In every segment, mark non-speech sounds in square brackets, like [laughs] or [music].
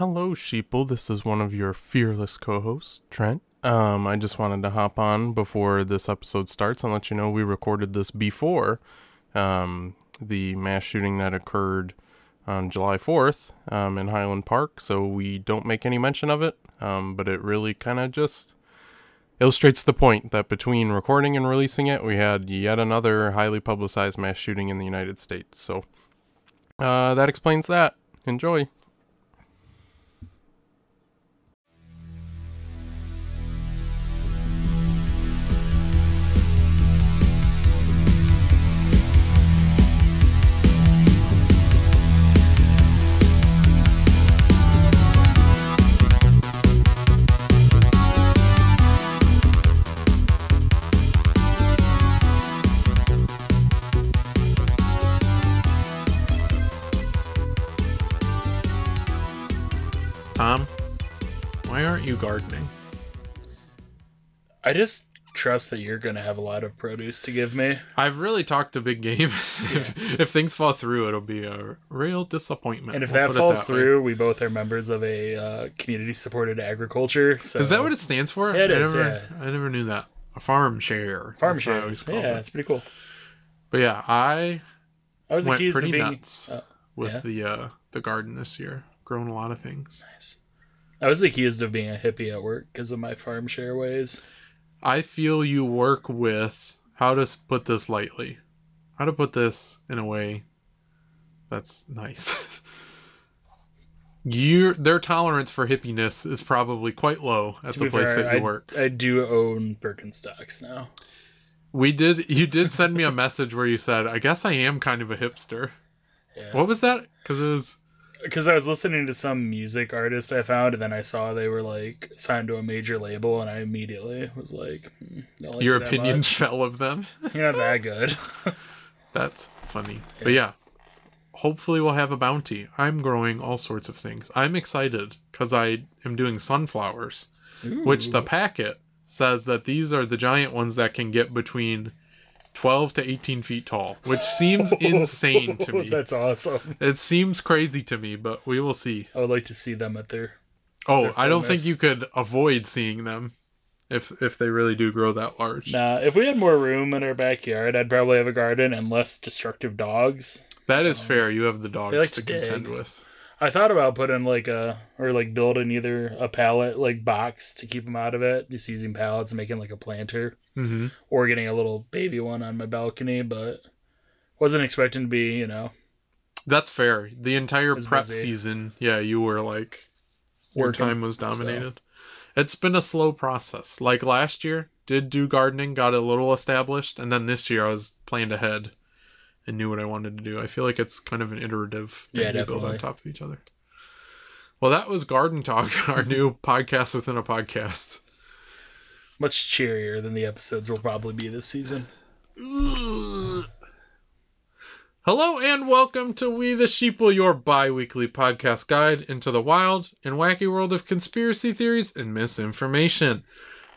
Hello, sheeple. This is one of your fearless co-hosts, Trent. Um, I just wanted to hop on before this episode starts and let you know we recorded this before um, the mass shooting that occurred on July 4th um, in Highland Park, so we don't make any mention of it. Um, but it really kind of just illustrates the point that between recording and releasing it, we had yet another highly publicized mass shooting in the United States. So uh, that explains that. Enjoy. Gardening? I just trust that you're going to have a lot of produce to give me. I've really talked a Big Game. [laughs] if, if things fall through, it'll be a real disappointment. And if We'll that falls way. through, we both are members of a uh, community supported agriculture. So is that what it stands for? Yeah, it I is, Never, yeah. I never knew that. A farm share. farm share. I always shares? called Yeah, it. it's pretty cool. But yeah, I I was went accused pretty of being. nuts uh, with yeah. the uh, the garden this year. Grown a lot of things. I was accused of being a hippie at work because of my farm share ways. I feel you work with how to put this lightly, how to put this in a way that's nice. [laughs] Your their tolerance for hippiness is probably quite low at To the place fair, that you I, work. I do own Birkenstocks now. We did you did send me a [laughs] message where you said, "I guess I am kind of a hipster." Yeah. What was that? Because it was Because I was listening to some music artist I found, and then I saw they were like signed to a major label, and I immediately was like, hmm, like your opinion much. fell of them. [laughs] You're not that good. [laughs] That's funny. But yeah, hopefully we'll have a bounty. I'm growing all sorts of things. I'm excited because I am doing sunflowers, which the packet says that these are the giant ones that can get between 12 to 18 feet tall, which seems [laughs] oh. insane to me. That's awesome. It seems crazy to me, but we will see. I would like to see them at their. Oh, Their I don't think you could avoid seeing them if if they really do grow that large. Nah, if we had more room in our backyard, I'd probably have a garden and less destructive dogs. That is um, fair. You have the dogs like to to contend with. I thought about putting like a or like building either a pallet like box to keep them out of it, just using pallets and making like a planter, hmm or getting a little baby one on my balcony, but wasn't expecting to be, you know, That's fair. The entire prep busy. season, yeah, you were like your Working, time was dominated. It's been a slow process. Like last year, did do gardening, got a little established, and then this year I was planned ahead and knew what I wanted to do. I feel like it's kind of an iterative thing Yeah, you build on top of each other. Well, that was Garden Talk, [laughs] our new podcast within a podcast. much cheerier than the episodes will probably be this season. Hello and welcome to We the Sheeple, your bi-weekly podcast guide into the wild and wacky world of conspiracy theories and misinformation.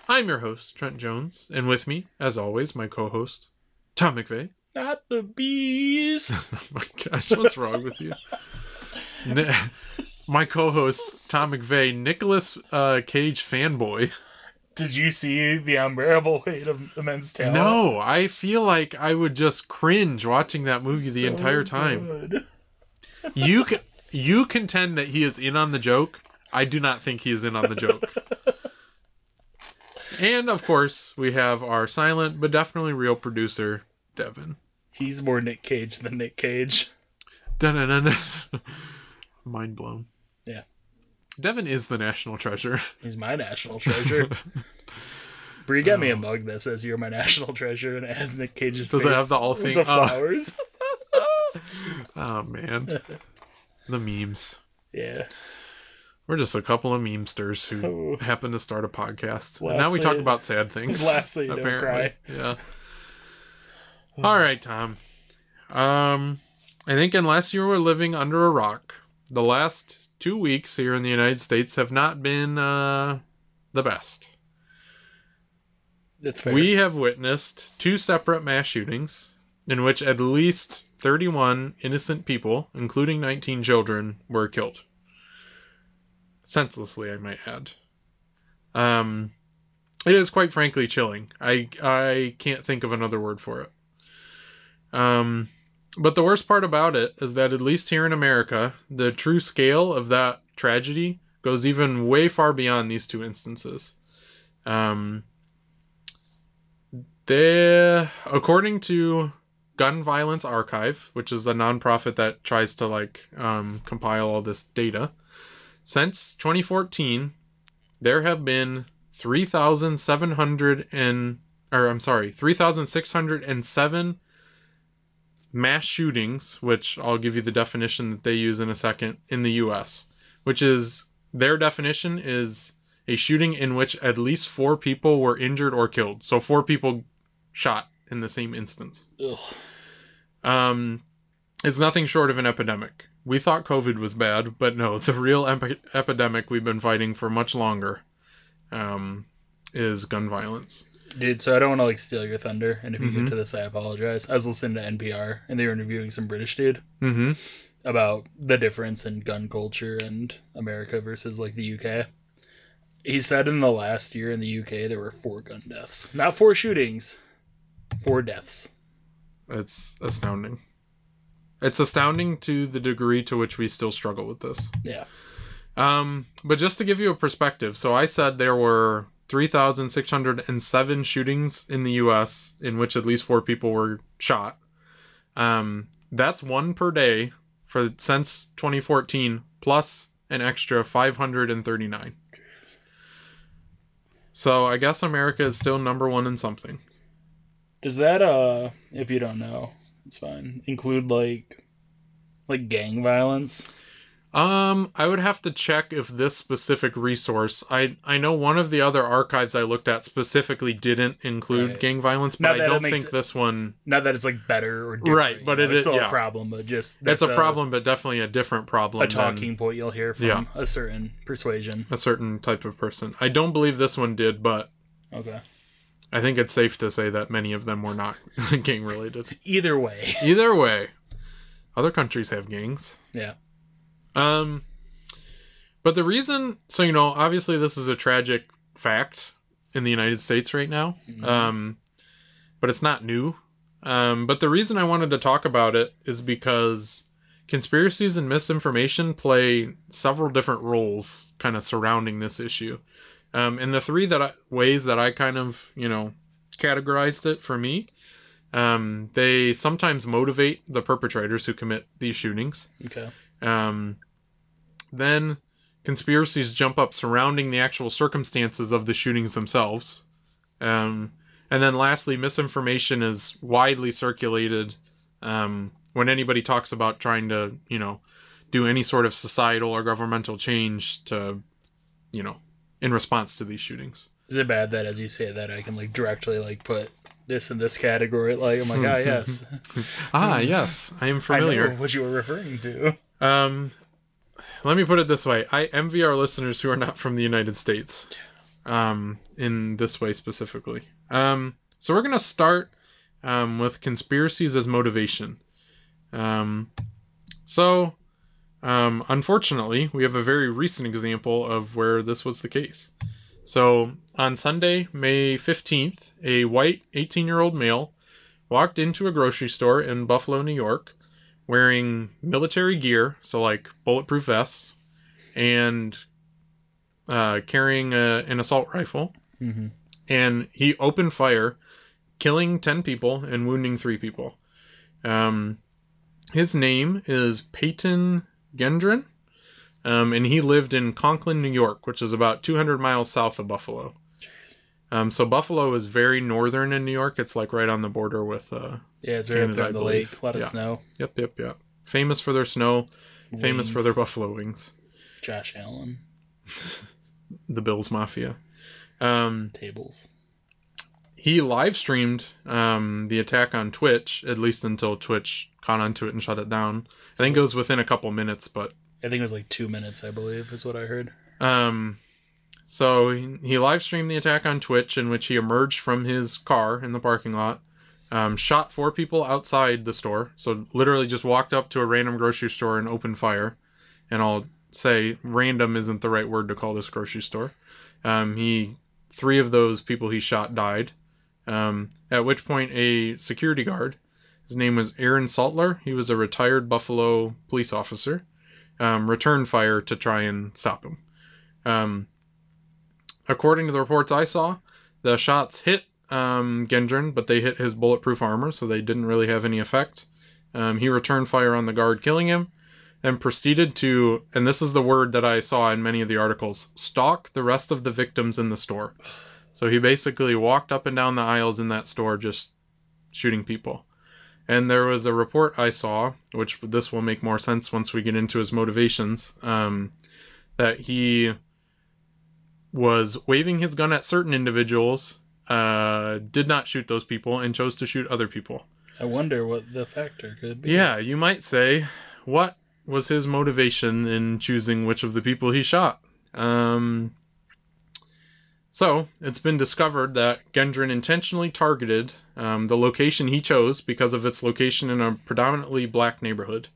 I'm your host, Trent Jones, and with me, as always, my co-host, Tom McVeigh. Not the bees. [laughs] Oh my gosh, what's wrong with you? [laughs] My co-host, Tom McVeigh, Nicholas uh, Cage fanboy. Did you see the unbearable weight of immense talent? No, I feel like I would just cringe watching that movie the So entire time. You can, you contend that he is in on the joke. I do not think he is in on the joke. [laughs] and of course, we have our silent but definitely real producer, Devin. He's more Nick Cage than Nick Cage. Dun-dun-dun-dun. Mind blown. Yeah. Devin is the national treasure. He's my national treasure. [laughs] Brie got me a oh. mug that says "You're my national treasure" and it has Nick Cage's Does it have the all seeing- oh. flowers? [laughs] Oh man. [laughs] The memes. yeah, We're just a couple of memesters who Oh. happen to start a podcast. And now we talk you- about sad things. laugh so you don't apparently. Yeah. All right, Tom. Um, I think unless you were living under a rock, the last two weeks here in the United States have not been uh, the best. it's fair. We have witnessed two separate mass shootings in which at least 31 innocent people, including 19 children, were killed. senselessly, I might add. Um, it is quite frankly chilling. I I can't think of another word for it. Um, but the worst part about it is that at least here in America, the true scale of that tragedy goes even way far beyond these two instances. Um, they, according to Gun Violence Archive, which is a nonprofit that tries to like um, compile all this data, since 2014, there have been 3,700 and or I'm sorry, 3,607 mass shootings, which I'll give you the definition that they use in a second in the US, which is their definition is a shooting in which at least 4 people were injured or killed. So 4 people shot in the same instance. Ugh. Um, it's nothing short of an epidemic. We thought COVID was bad, but no, [laughs] the real epi- epidemic we've been fighting for much longer um, is gun violence. Dude, so I don't want to like steal your thunder, and if you Mhm. get to this, I apologize. I was listening to NPR, and they were interviewing some British dude Mm-hmm. about the difference in gun culture and America versus like the UK. He said in the last year in the UK there were four gun deaths, not four shootings, four deaths. It's astounding. It's astounding to the degree to which we still struggle with this. Yeah, Um, but just to give you a perspective, so I said there were 3,607 shootings in the US in which at least four people were shot. Um, that's one per day for since 2014 plus an extra 539. So I guess America is still number 1 in something. does that uh, if you don't know, it's fine. Include like, like gang violence. Um, I would have to check if this specific resource. I I know one of the other archives I looked at specifically didn't include Right. gang violence, but I don't think it- this one. Not that it's like better or different, Right, but you it know, it's still yeah. a problem, but just That's that's a problem, but definitely a different problem. A than talking point you'll hear from Yeah. a certain persuasion. a certain type of person. I don't believe this one did, but Okay. I think it's safe to say that many of them were not [laughs] gang related. Either way, Either way, other countries have gangs. yeah. Um, but the reason, so you know, obviously this is a tragic fact in the United States right now. Mhm. Um, but it's not new. Um, but the reason I wanted to talk about it is because conspiracies and misinformation play several different roles kind of surrounding this issue. Um, and the three that I, ways that I kind of, you know, categorized it for me, um, they sometimes motivate the perpetrators who commit these shootings. Okay. Um, then conspiracies jump up surrounding the actual circumstances of the shootings themselves. Um, and then lastly, misinformation is widely circulated um, when anybody talks about trying to, you know, do any sort of societal or governmental change to, you know, in response to these shootings. Is it bad that as you say that I can like directly like put this in this category? Like I'm like, ah, [laughs] yes, Ah, yes, I am I familiar. know what you were referring to. Um, let me put it this way: I envy our listeners who are not from the United States. Um, in this way specifically. Um, so we're gonna start um, with conspiracies as motivation. Um, so, um, unfortunately, we have a very recent example of where this was the case. So, on Sunday, May 15th, a white 18 year old male walked into a grocery store in Buffalo, New York, wearing military gear, so like bulletproof vests, and uh, carrying a, an assault rifle. Mm-hmm. And he opened fire, killing 10 people and wounding three people. Um, his name is Peyton Gendron, um, and he lived in Conklin, New York, which is about 200 miles south of Buffalo. Um, so Buffalo is very northern in New York. It's like right on the border with. Uh, Yeah, it's right up Canada, there I on the believe. lake. A lot of Yeah. snow. yep, yep, yep. Famous for their snow. Famous for their buffalo wings. Josh Allen [laughs] The Bills Mafia. Um, tables. he live streamed um, the attack on Twitch, at least until Twitch caught onto it and shut it down. I think it was within a couple minutes, but I think it was like two minutes. I believe is what I heard. um, so he, he live streamed the attack on Twitch, in which he emerged from his car in the parking lot, um, shot four people outside the store. So literally just walked up to a random grocery store and opened fire, and I'll say random isn't the right word to call this grocery store. Um, he three of those people he shot died. Um, at which point, a security guard, his name was Aaron Salter. He was a retired Buffalo police officer. Um, returned fire to try and stop him. Um, according to the reports I saw, the shots hit um, Gendron, but they hit his bulletproof armor, so they didn't really have any effect. Um, he returned fire on the guard, killing him, and proceeded to, and this is the word that I saw in many of the articles, stalk the rest of the victims in the store. So he basically walked up and down the aisles in that store just shooting people. And there was a report I saw, which this will make more sense once we get into his motivations, um, that he was waving his gun at certain individuals, uh, did not shoot those people, and chose to shoot other people. I wonder what the factor could be. Yeah, you might say, what was his motivation in choosing which of the people he shot? Um, so, it's been discovered that Gendron intentionally targeted um, the location he chose because of its location in a predominantly black neighborhood.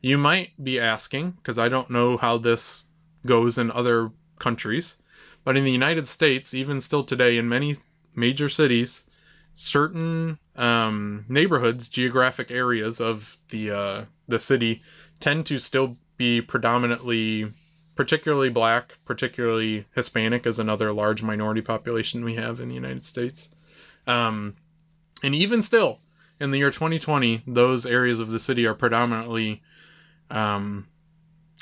You might be asking, because I don't know how this goes in other countries, but in the United States, even still today, in many major cities, certain um, neighborhoods, geographic areas of the uh, the city, tend to still be predominantly particularly black, particularly Hispanic is another large minority population we have in the United States. Um, and even still, in the year 2020, those areas of the city are predominantly um,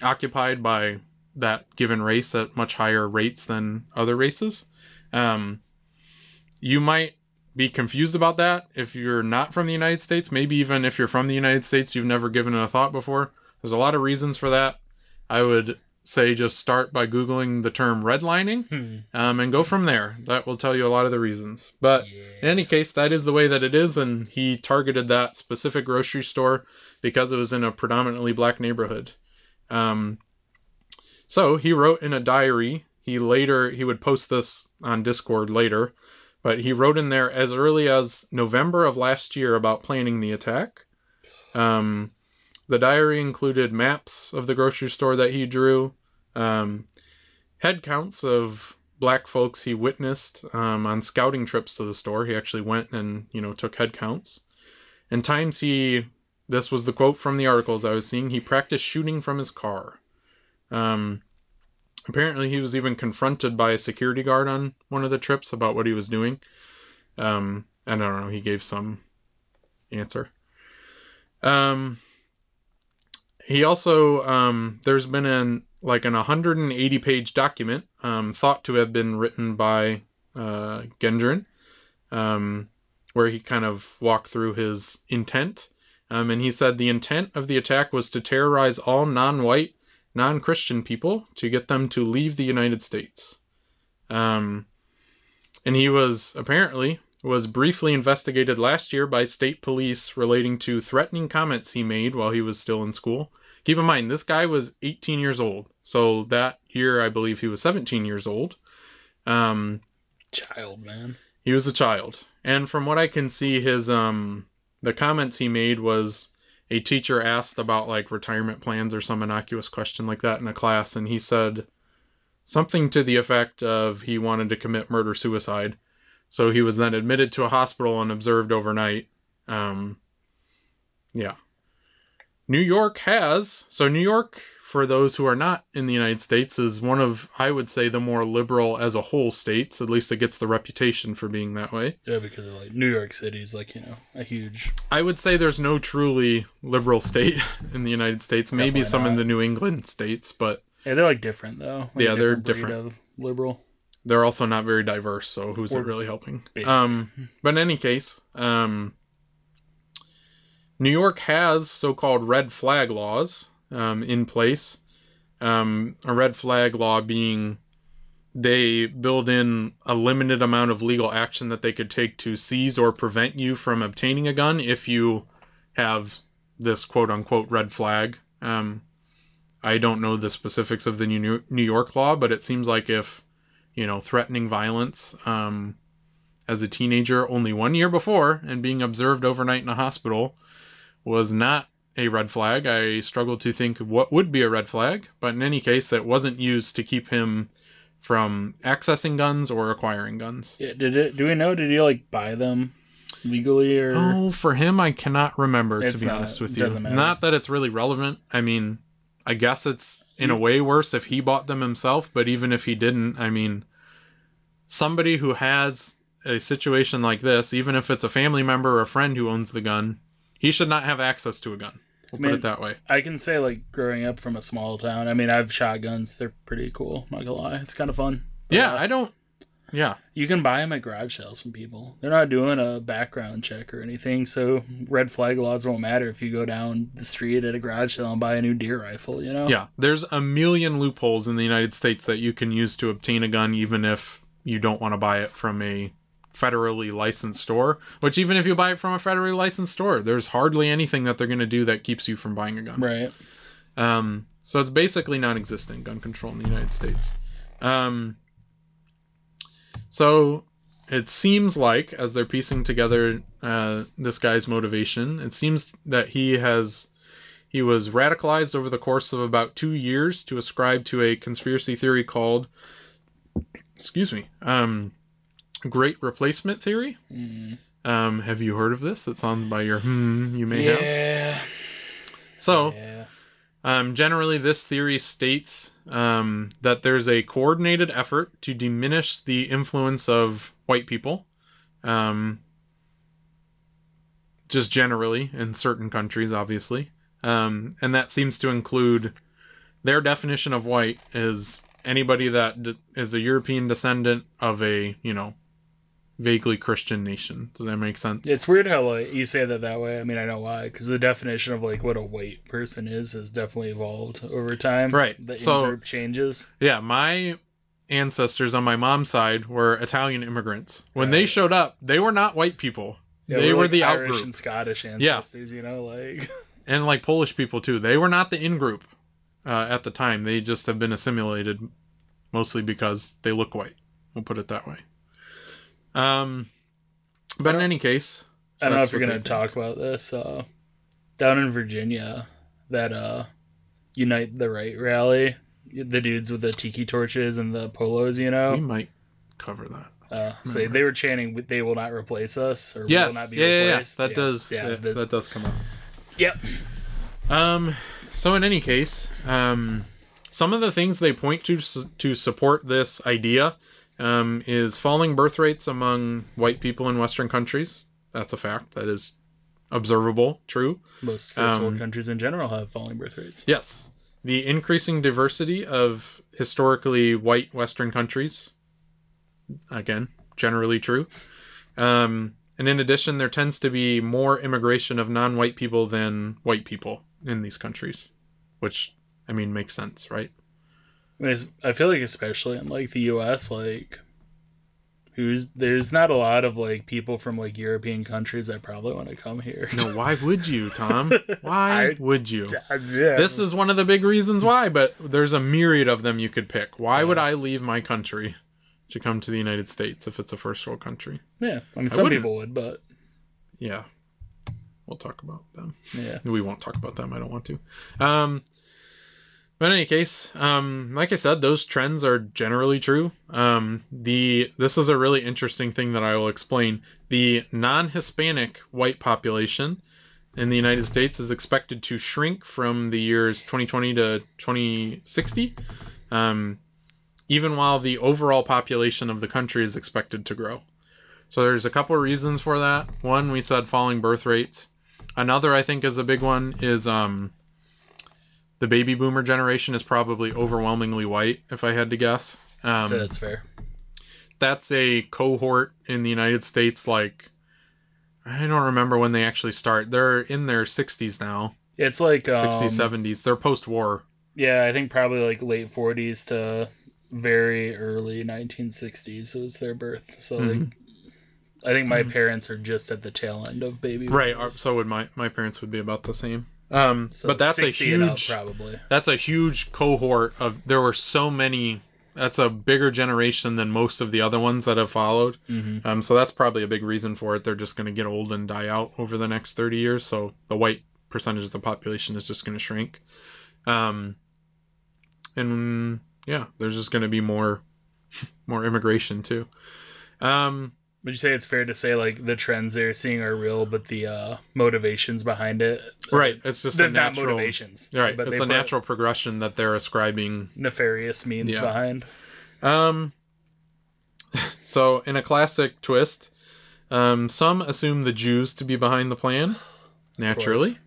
occupied by that given race at much higher rates than other races. Um, you might be confused about that if you're not from the United States. Maybe even if you're from the United States, you've never given it a thought before. There's a lot of reasons for that. I would say just start by googling the term redlining Hmm. um, and go from there that will tell you a lot of the reasons but in any case that is the way that it is and he targeted that specific grocery store because it was in a predominantly black neighborhood um, so he wrote in a diary he later he would post this on discord later but he wrote in there as early as november of last year about planning the attack um, the diary included maps of the grocery store that he drew, um, head counts of black folks he witnessed um, on scouting trips to the store. He actually went and you know took head counts, and times he. This was the quote from the articles I was seeing. He practiced shooting from his car. Um, apparently, he was even confronted by a security guard on one of the trips about what he was doing. Um, and I don't know. He gave some answer. Um, he also um, there's been an like an 180 page document um, thought to have been written by uh, Gendron, um, where he kind of walked through his intent. Um, and he said the intent of the attack was to terrorize all non-white, non-Christian people to get them to leave the United States. Um, and he was apparently was briefly investigated last year by state police relating to threatening comments he made while he was still in school. Keep in mind, this guy was 18 years old. So that year, I believe he was 17 years old. Um, Child, man. he was a child. And from what I can see, his um the comments he made was a teacher asked about like retirement plans or some innocuous question like that in a class, and he said something to the effect of he wanted to commit murder suicide. So he was then admitted to a hospital and observed overnight. Um, yeah. New York has so New York for those who are not in the United States is one of I would say the more liberal as a whole states. At least it gets the reputation for being that way. Yeah, because like New York City is like you know a huge. I would say there's no truly liberal state [laughs] in the United States. Maybe Definitely some in the New England states, but Yeah, they're like different though. Like Yeah, a they're different. Liberal. they're also not very diverse. So who's it really helping? big. Um, [laughs] but in any case, um, New York has so-called red flag laws um, in place. Um, a red flag law being they build in a limited amount of legal action that they could take to seize or prevent you from obtaining a gun if you have this quote unquote red flag. Um, I don't know the specifics of the New York law, but it seems like if you know threatening violence um, as a teenager only one year before and being observed overnight in a hospital was not a red flag. I struggle to think what would be a red flag, but in any case, that wasn't used to keep him from accessing guns or acquiring guns. Yeah, did it? Do we know? Did he like buy them legally or? Oh, for him, I cannot remember to be not- honest with you. Not that it's really relevant. I mean, I guess it's in a way worse if he bought them himself, but even if he didn't, I mean, somebody who has a situation like this, even if it's a family member or a friend who owns the gun, he should not have access to a gun. We'll Man, put it that way. I can say like growing up from a small town. I mean, I've shotguns. They're pretty cool. Not gonna lie, it's kind of fun. But, Yeah, uh, I don't. Yeah, you can buy them at garage sales from people. They're not doing a background check or anything, so red flag laws won't matter if you go down the street at a garage sale and buy a new deer rifle. You know. yeah. There's a million loopholes in the United States that you can use to obtain a gun, even if you don't want to buy it from a federally licensed store. Which, even if you buy it from a federally licensed store, there's hardly anything that they're going to do that keeps you from buying a gun. Right. Um, so it's basically non-existent gun control in the United States. Um, so it seems like, as they're piecing together uh, this guy's motivation, it seems that he has he was radicalized over the course of about two years to ascribe to a conspiracy theory called, excuse me, um, Great Replacement Theory. Um, have you heard of this? It's on by your hmm. You may have. Yeah. So. Yeah. Um, generally, this theory states um, that there's a coordinated effort to diminish the influence of white people. Um, just generally, in certain countries, obviously. Um, and that seems to include their definition of white is anybody that d- is a European descendant of a, you know, vaguely Christian nation. Does that make sense? It's weird how like you say that that way. I mean, I know why, because the definition of like what a white person is has definitely evolved over time. Right. The So- in-group changes. Yeah, my ancestors on my mom's side were Italian immigrants. When they showed up, they were not white people. Yeah, they we're, were like, the Irish outgroup. and Scottish ancestors. Yeah. You know, like [laughs] And like Polish people too. They were not the in group uh, at the time. They just have been assimilated mostly because they look white. We'll put it that way. Um, but in any case, I don't know if you're gonna they talk about this. Uh, down in Virginia, that uh, Unite the Right rally, the dudes with the tiki torches and the polos, you know, we might cover that. uh, say they were chanting, "They will not replace us," or "Will not be yeah, yeah, yeah, replaced." that does, Yeah, yeah, the- that does come up. yep. Um, so in any case, um, some of the things they point to to support this idea um, is falling birth rates among white people in Western countries. That's a fact. That is observable, true. Most first world Um, countries in general have falling birth rates. Yes. The increasing diversity of historically white Western countries. Again, generally true. Um, and in addition, there tends to be more immigration of non white people than white people in these countries, which, I mean, makes sense, right? I, mean, I feel like especially in like the U.S., like who's there's not a lot of like people from like European countries that probably want to come here. No, why would you, Tom? [laughs] Why I- would you? yeah. This is one of the big reasons why, but there's a myriad of them you could pick. Why would I leave my country to come to the United States if it's a first world country? yeah. I mean, some people would, but Yeah. We'll talk about them. yeah. We won't talk about them. I don't want to. Um, but in any case, um, like I said, those trends are generally true. Um, the this is a really interesting thing that I will explain. The non-Hispanic white population in the United States is expected to shrink from the years 2020 to 2060, um, even while the overall population of the country is expected to grow. So there's a couple of reasons for that. One, we said falling birth rates. Another, I think, is a big one is um, the baby boomer generation is probably overwhelmingly white. If I had to guess, um, so that's fair. that's a cohort in the United States. Like, I don't remember when they actually start. They're in their 60s now, It's like um, 60s, 70s. They're post-war. Yeah, I think probably like late 40s to very early 1960s was their birth. So Mm-hmm. like, I think my parents are just at the tail end of baby. Right. boomers. So would my my parents would be about the same. Um, So but that's a 60 up, huge probably. that's a huge cohort of there were so many that's a bigger generation than most of the other ones that have followed Mhm. um, so that's probably a big reason for it they're just going to get old and die out over the next 30 years so the white percentage of the population is just going to shrink. Um, and yeah, there's just going to be more [laughs] more immigration too. Um, Would you say it's fair to say like the trends they're seeing are real, but the uh, motivations behind it? right. It's just There's a not natural. motivations. Right. But it's a natural progression that they're ascribing nefarious means Yeah. behind. Um. [laughs] So, in a classic twist, um, some assume the Jews to be behind the plan, naturally.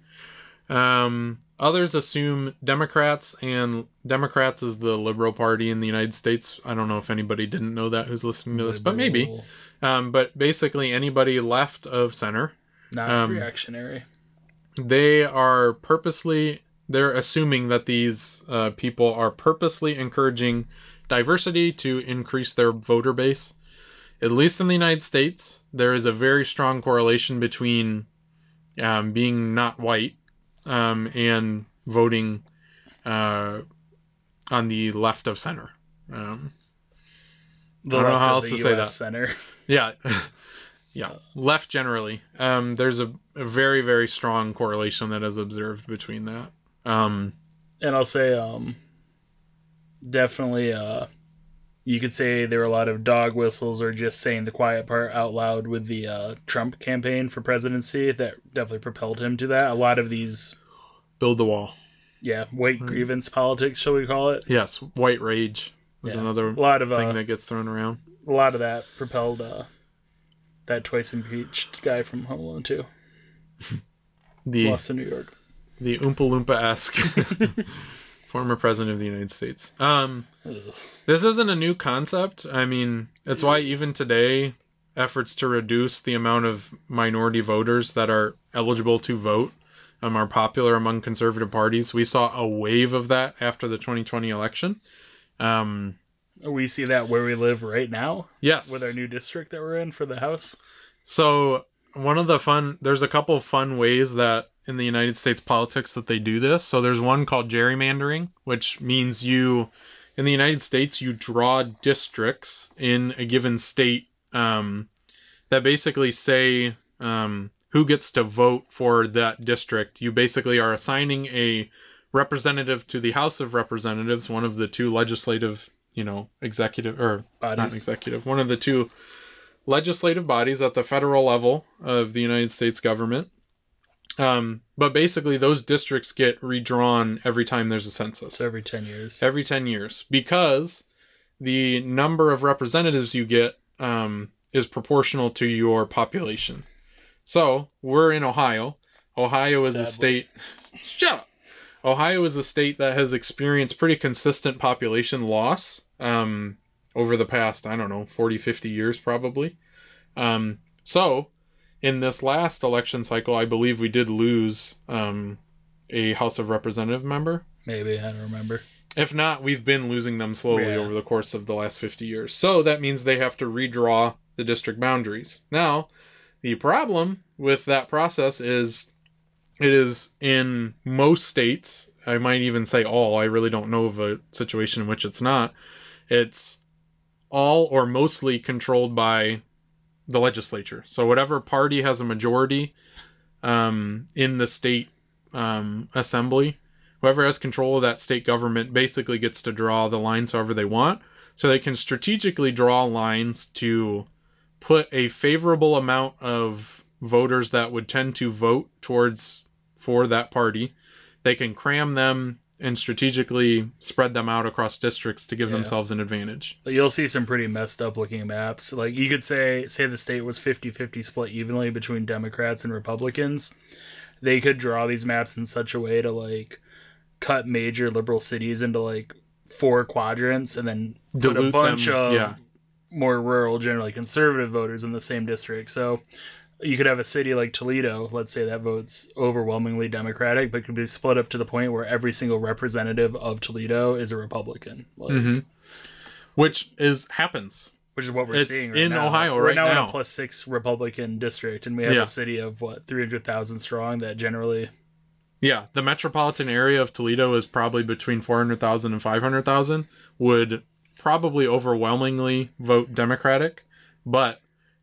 Um, others assume Democrats, and Democrats is the liberal party in the United States. I don't know if anybody didn't know that who's listening to this, but maybe. Um, but basically, anybody left of center, Not Um, reactionary. they are purposely they're assuming that these uh, people are purposely encouraging diversity to increase their voter base at least in the united states there is a very strong correlation between um, being not white um, and voting uh, on the left of center. Um, The I don't know how else to say that. Center. [laughs] yeah. [laughs] Yeah. Left generally. Um, there's a, a very very strong correlation that is observed between that. Um, and I'll say, um, definitely, uh, you could say there were a lot of dog whistles or just saying the quiet part out loud with the uh, Trump campaign for presidency that definitely propelled him to that. A lot of these, build the wall yeah, white grievance politics, shall we call it? yes white rage is Yeah. another A lot of thing uh, that gets thrown around a lot of that propelled uh, that twice impeached guy from Home Alone too, [laughs] the lost in New York. the oompa loompa esque [laughs] former president of the united states um This isn't a new concept. I mean, it's why even today, efforts to reduce the amount of minority voters that are eligible to vote um, are popular among conservative parties. We saw a wave of that after the 2020 election. Um, We see that where we live right now yes. with our new district that we're in for the House. So one of the fun there's a couple fun ways that in the United States politics that they do this. So there's one called gerrymandering, which means you in the United States you draw districts in a given state um, that basically say um, who gets to vote for that district. You basically are assigning a representative to the House of Representatives, one of the two legislative, you know, executive or not Bodies. executive, one of the two legislative bodies at the federal level of the United States government. Um, but basically, those districts get redrawn every time there's a census, So every 10 years. every 10 years, because the number of representatives you get um, is proportional to your population. So we're in Ohio. Ohio is a state. [laughs] Shut up. Ohio is a state that has experienced pretty consistent population loss um, over the past, I don't know, 40, 50 years probably. Um, so in this last election cycle, I believe we did lose um, a House of Representative member. Maybe, I don't remember. If not, we've been losing them slowly Yeah. over the course of the last 50 years. So that means they have to redraw the district boundaries. Now, the problem with that process is it is in most states, I might even say all, I really don't know of a situation in which it's not. It's all or mostly controlled by the legislature. So whatever party has a majority um, in the state um, assembly, whoever has control of that state government basically gets to draw the lines however they want. So they can strategically draw lines to put a favorable amount of voters that would tend to vote towards for that party. They can cram them and strategically spread them out across districts to give Yeah. themselves an advantage. But You'll see some pretty messed up looking maps. Like you could say say the state was 50-50 split evenly between Democrats and Republicans. They could draw these maps in such a way to like cut major liberal cities into like four quadrants and then put a bunch them, of yeah. more rural, generally conservative voters in the same district. So you could have a city like Toledo, let's say that votes overwhelmingly Democratic, but could be split up to the point where every single representative of Toledo is a Republican. Like, Mhm. Which is happens. which is what we're It's seeing right in now. Ohio We're right now, in now. a plus six Republican district, and we have Yeah. a city of what three hundred thousand strong that generally Yeah, the metropolitan area of Toledo is probably between 400,000 and 500,000 would probably overwhelmingly vote Democratic, but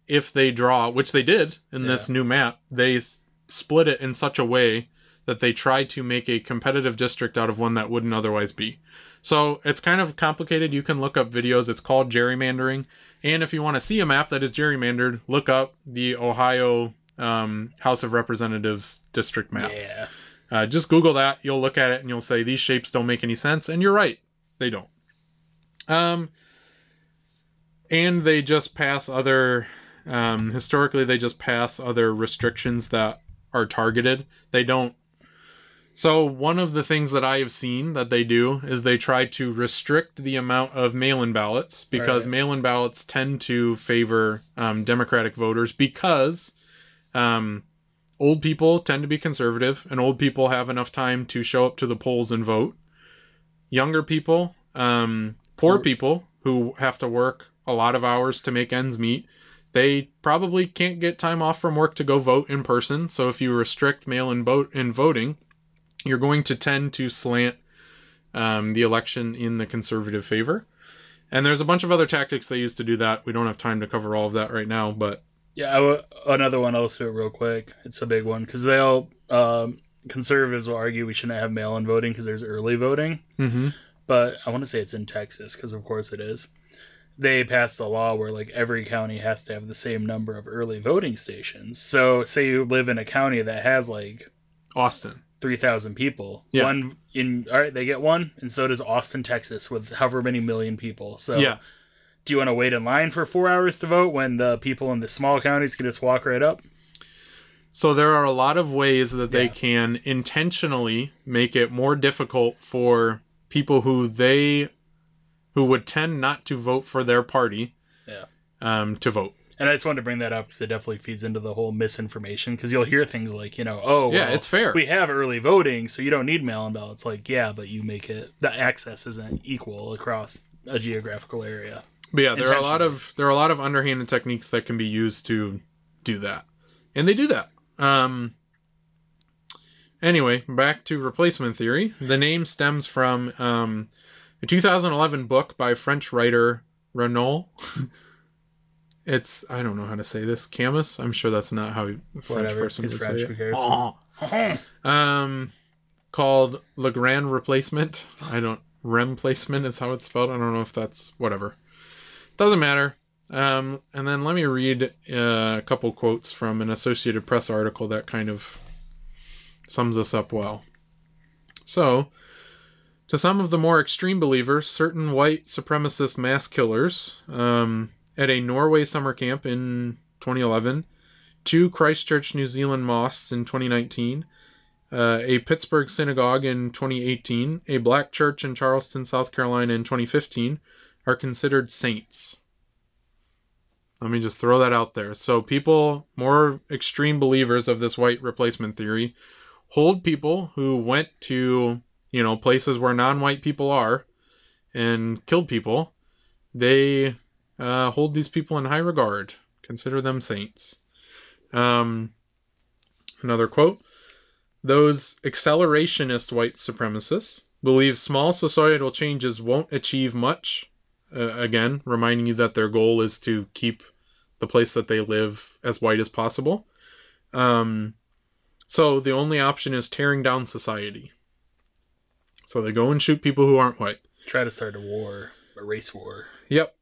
if they draw, which they did in this new map, they s- split it in such a way that they try to make a competitive district out of one that wouldn't otherwise be. So it's kind of complicated. You can look up videos. It's called gerrymandering. And if you want to see a map that is gerrymandered, look up the Ohio um, House of Representatives district map. Yeah. Uh, just Google that. You'll look at it and you'll say these shapes don't make any sense, and you're right, they don't. Um, and they just pass other. Um, historically, they just pass other restrictions that are targeted. They don't. So one of the things that I have seen that they do is they try to restrict the amount of mail-in ballots because Right. mail-in ballots tend to favor um, Democratic voters because um, old people tend to be conservative and old people have enough time to show up to the polls and vote younger people um, poor people who have to work a lot of hours to make ends meet they probably can't get time off from work to go vote in person so if you restrict mail-in vote in voting you're going to tend to slant um, the election in the conservative favor and there's a bunch of other tactics they use to do that we don't have time to cover all of that right now but Yeah, I w- another one I'll it real quick. It's a big one because they all um, conservatives will argue we shouldn't have mail-in voting because there's early voting. mm-hmm. But I want to say it's in Texas because of course it is. They passed a law where like every county has to have the same number of early voting stations. So say you live in a county that has like austin three thousand people. Yeah. One in all right, they get one, and so does Austin, Texas, with however many million people. So yeah do you want to wait in line for four hours to vote when the people in the small counties can just walk right up? So there are a lot of ways that they Yeah. can intentionally make it more difficult for people who they who would tend not to vote for their party Yeah. um, to vote. And I just wanted to bring that up because it definitely feeds into the whole misinformation. Because you'll hear things like, you know, oh, Yeah, well, it's fair. We have early voting, so you don't need mail-in ballots. Like, yeah, but you make it the access isn't equal across a geographical area. But yeah, there are a lot of there are a lot of underhanded techniques that can be used to do that, and they do that. Um, anyway, back to replacement theory. The name stems from um, a 2011 book by French writer Renaud. it's I don't know how to say this. Camus. I'm sure that's not how a French Whatever. person He's would French. say it. Oh. [laughs] Um, called Le Grand Replacement. I don't rem placement is how it's spelled. I don't know if that's whatever. Doesn't matter. Um, and then let me read uh, a couple quotes from an Associated Press article that kind of sums this up well. So, to some of the more extreme believers, certain white supremacist mass killers um, at a Norway summer camp in 2011, two Christchurch, New Zealand mosques in 2019, uh, a Pittsburgh synagogue in 2018, a black church in Charleston, South Carolina in 2015 are considered saints. Let me just throw that out there. So, people, more extreme believers of this white replacement theory, hold people who went to, you know, places where non white people are and killed people. They uh, hold these people in high regard, consider them saints. Um, another quote Those accelerationist white supremacists believe small societal changes won't achieve much. Uh, again, reminding you that their goal is to keep the place that they live as white as possible. Um, so the only option is tearing down society. So they go and shoot people who aren't white. Try to start a war, a race war. Yep.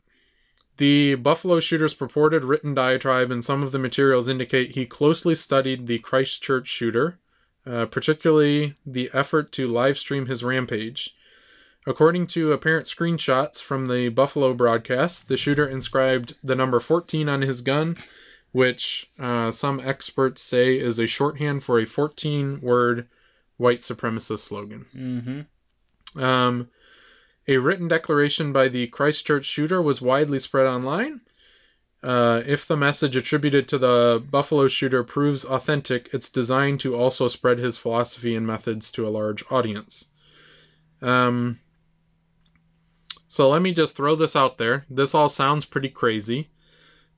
The Buffalo shooter's purported written diatribe and some of the materials indicate he closely studied the Christchurch shooter, uh, particularly the effort to live stream his rampage. According to apparent screenshots from the Buffalo broadcast, the shooter inscribed the number 14 on his gun, which uh, some experts say is a shorthand for a 14 word white supremacist slogan. Mm-hmm. Um, a written declaration by the Christchurch shooter was widely spread online. Uh, if the message attributed to the Buffalo shooter proves authentic, it's designed to also spread his philosophy and methods to a large audience. Um, so let me just throw this out there. This all sounds pretty crazy,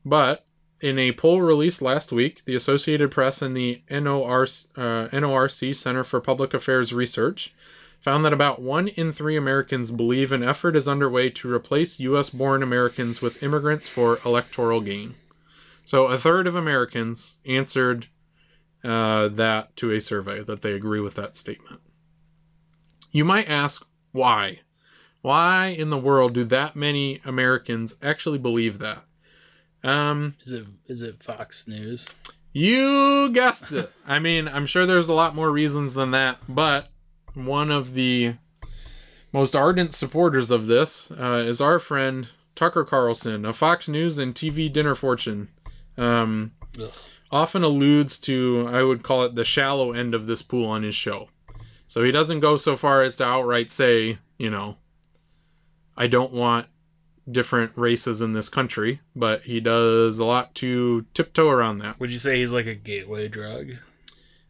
but in a poll released last week, the Associated Press and the NORC, uh, NORC Center for Public Affairs Research found that about one in three Americans believe an effort is underway to replace U.S. born Americans with immigrants for electoral gain. So a third of Americans answered uh, that to a survey that they agree with that statement. You might ask why? Why in the world do that many Americans actually believe that? Um, Is it is it Fox News? you guessed it. I mean, I'm sure there's a lot more reasons than that, but one of the most ardent supporters of this uh, is our friend Tucker Carlson, a Fox News and TV dinner fortune. Um, often alludes to, I would call it the shallow end of this pool on his show. So he doesn't go so far as to outright say, you know, I don't want different races in this country, but he does a lot to tiptoe around that. Would you say he's like a gateway drug?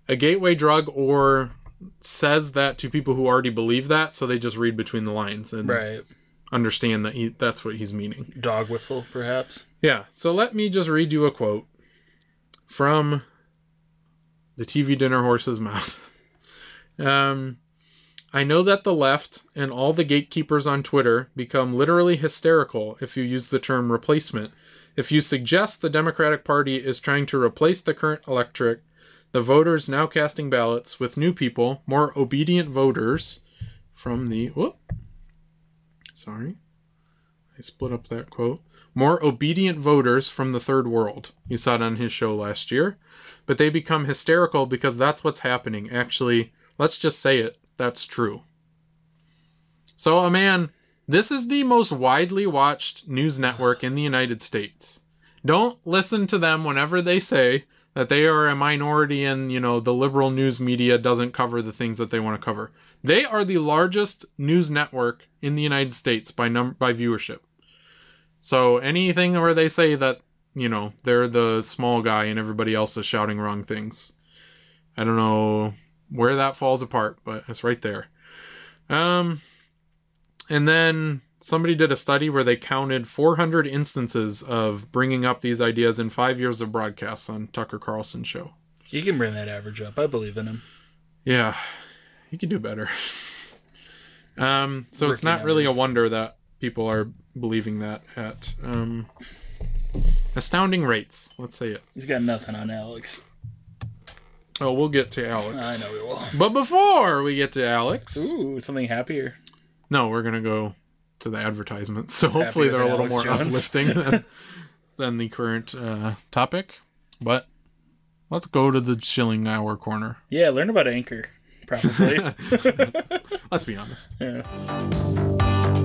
A gateway drug or says that to people who already believe that, so they just read between the lines and Right. understand that he, that's what he's meaning. Dog whistle, perhaps. Yeah, so let me just read you a quote from the TV dinner horse's mouth. [laughs] Um, I know that the left and all the gatekeepers on Twitter become literally hysterical if you use the term replacement. If you suggest the Democratic Party is trying to replace the current electorate, the voters now casting ballots with new people, more obedient voters from the. Whoop. Sorry. I split up that quote. More obedient voters from the third world. You saw it on his show last year. But they become hysterical because that's what's happening. Actually, let's just say it. That's true. So, a man, this is the most widely watched news network in the United States. Don't listen to them whenever they say that they are a minority and, you know, the liberal news media doesn't cover the things that they want to cover. They are the largest news network in the United States by num by viewership. So anything where they say that, you know, they're the small guy and everybody else is shouting wrong things. I don't know where that falls apart, but it's right there. Um and then somebody did a study where they counted 400 instances of bringing up these ideas in 5 years of broadcasts on Tucker Carlson show. You can bring that average up. I believe in him. Yeah, he can do better. [laughs] um, so it's not really a wonder that people are believing that at um, astounding rates. Let's say it. He's got nothing on Alex. Oh, we'll get to Alex. I know we will. But before we get to Alex, Ooh, something happier. no, we're gonna go to the advertisements. [laughs] So hopefully they're a little more Jones. uplifting [laughs] than, than the current uh, topic. But let's go to the chilling hour corner. Yeah, learn about Anchor. Probably. [laughs] Let's be honest. yeah.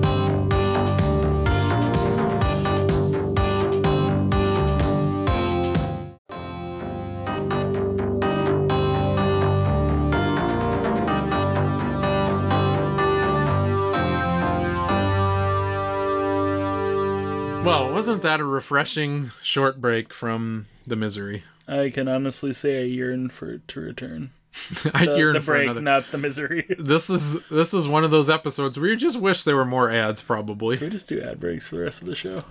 Well, wasn't that a refreshing short break from the misery? I can honestly say I yearn for it to return. [laughs] I The, yearn the for break, another. not the misery. [laughs] This is this is one of those episodes where you just wish there were more ads. Probably, Can we just do ad breaks for the rest of the show?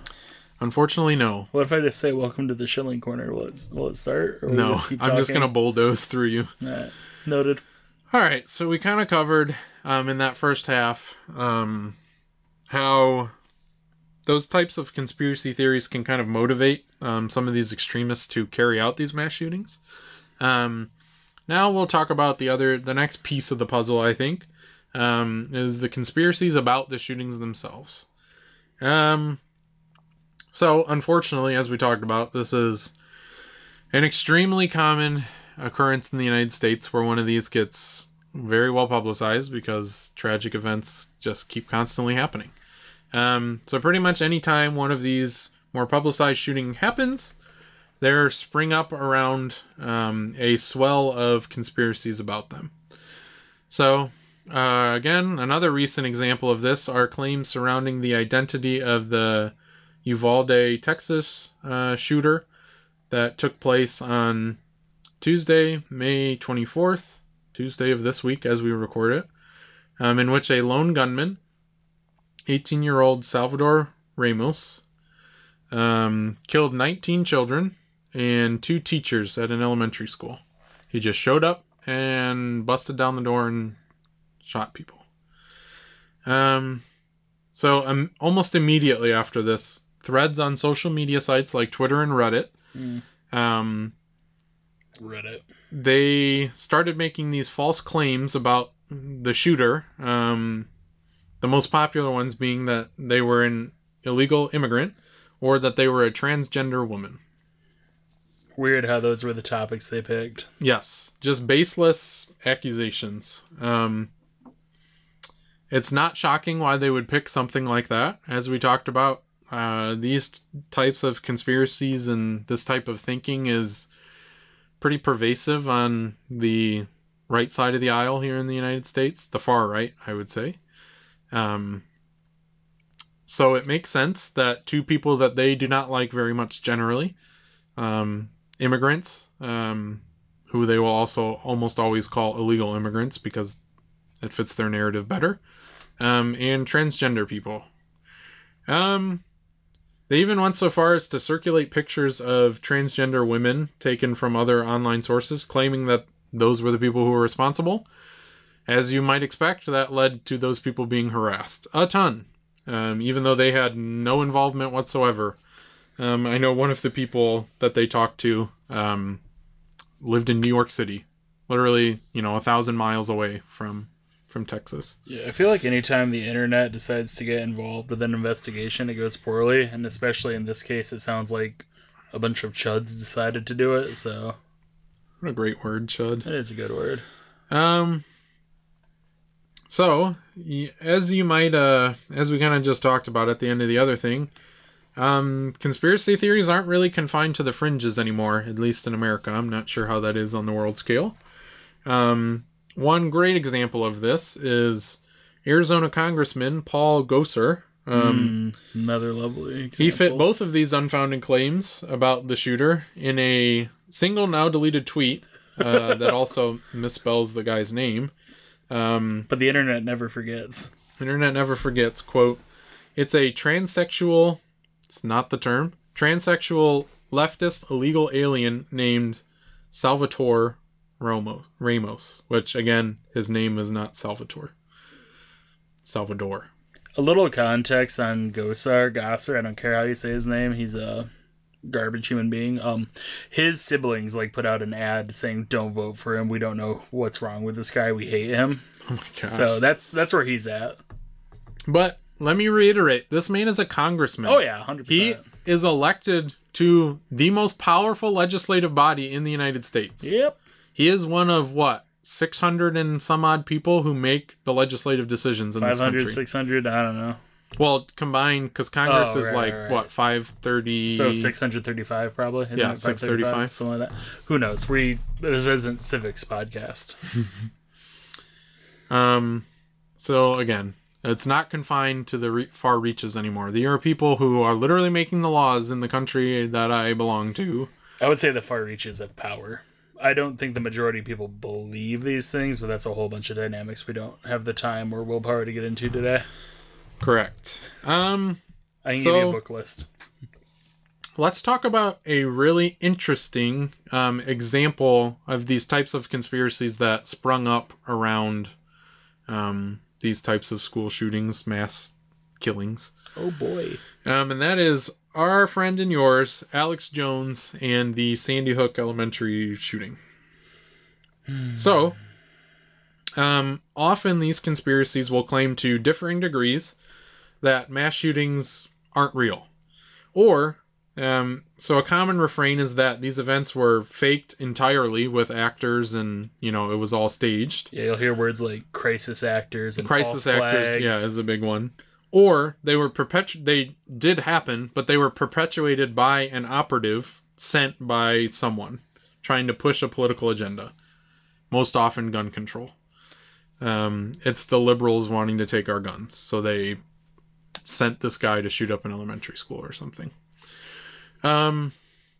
unfortunately, no, What if I just say "Welcome to the Shilling Corner"? Will it, will it start? Or will no. just keep I'm just gonna bulldoze through you. Noted. All right, so we kind of covered um, in that first half um, how those types of conspiracy theories can kind of motivate um, some of these extremists to carry out these mass shootings. Um, now we'll talk about the other, the next piece of the puzzle. I think um, is the conspiracies about the shootings themselves. Um, so unfortunately, as we talked about, this is an extremely common occurrence in the United States where one of these gets very well publicized because tragic events just keep constantly happening. Um, so pretty much any time one of these more publicized shooting happens, there spring up around um, a swell of conspiracies about them. So uh, again, another recent example of this are claims surrounding the identity of the Uvalde, Texas uh, shooter that took place on Tuesday, May 24th, Tuesday of this week as we record it, um, in which a lone gunman, 18 year old Salvador Ramos, um, killed 19 children and two teachers at an elementary school. He just showed up and busted down the door and shot people. Um, so um, almost immediately after this, threads on social media sites like Twitter and Reddit Mm. um, Reddit. they started making these false claims about the shooter. Um, the most popular ones being that they were an illegal immigrant or that they were a transgender woman. Weird how those were the topics they picked. Yes, just baseless accusations. Um, it's not shocking why they would pick something like that. As we talked about, uh, these t- types of conspiracies and this type of thinking is pretty pervasive on the right side of the aisle here in the United States, the far right, I would say. Um, so it makes sense that two people that they do not like very much generally, um, immigrants, um, who they will also almost always call illegal immigrants because it fits their narrative better, um, and transgender people. Um, they even went so far as to circulate pictures of transgender women taken from other online sources, claiming that those were the people who were responsible. As you might expect, that led to those people being harassed a ton, um, even though they had no involvement whatsoever. Um, I know one of the people that they talked to um, lived in New York City, literally, you know, a thousand miles away from from Texas. Yeah, I feel like anytime the internet decides to get involved with an investigation, it goes poorly, and especially in this case, it sounds like a bunch of chuds decided to do it. So What a great word, Chud. It is a good word. Um. So, as you might, uh, as we kind of just talked about at the end of the other thing, um, conspiracy theories aren't really confined to the fringes anymore, at least in America. I'm not sure how that is on the world scale. Um, one great example of this is Arizona Congressman Paul Gosar. Um, Mm, another lovely. Example. he fit both of these unfounded claims about the shooter in a single now deleted tweet uh, that also [laughs] misspells the guy's name. Um, but the internet never forgets. Internet never forgets. Quote: It's a transsexual. It's not the term. Transsexual leftist illegal alien named Salvatore Romo, Ramos. Which again, his name is not Salvatore. Salvador. A little context on Gosar, Gosser. I don't care how you say his name. He's a garbage human being. Um, his siblings like put out an ad saying, "Don't vote for him. We don't know what's wrong with this guy. We hate him." Oh my gosh. So that's that's where he's at. but let me reiterate: this man is a congressman. Oh yeah, hundred He is elected to the most powerful legislative body in the United States. Yep. He is one of what? 600 and some odd people who make the legislative decisions in this country. 600, I don't know. Well, combined because Congress Oh, is like right, right. what 530. So 635 probably. Isn't Yeah, 635? Something like that. Who knows? We this isn't civics podcast. [laughs] Um, so again, it's not confined to the re- far reaches anymore. There are people who are literally making the laws in the country that I belong to. I would say the far reaches of power. I don't think the majority of people believe these things, but that's a whole bunch of dynamics we don't have the time or willpower to get into today. Correct. Um, I can give you So- a book list. let's talk about a really interesting um, example of these types of conspiracies that sprung up around um, these types of school shootings, mass killings. Oh boy. Um, and that is our friend and yours, Alex Jones, and the Sandy Hook Elementary shooting. so, um, often these conspiracies will claim to differing degrees that mass shootings aren't real. Or, um, so a common refrain is that these events were faked entirely with actors and, you know, it was all staged. Yeah, you'll hear words like crisis actors and crisis actors yeah is a big one or they were perpetu- they did happen but they were perpetuated by an operative sent by someone trying to push a political agenda most often gun control um, it's the liberals wanting to take our guns so they sent this guy to shoot up an elementary school or something um,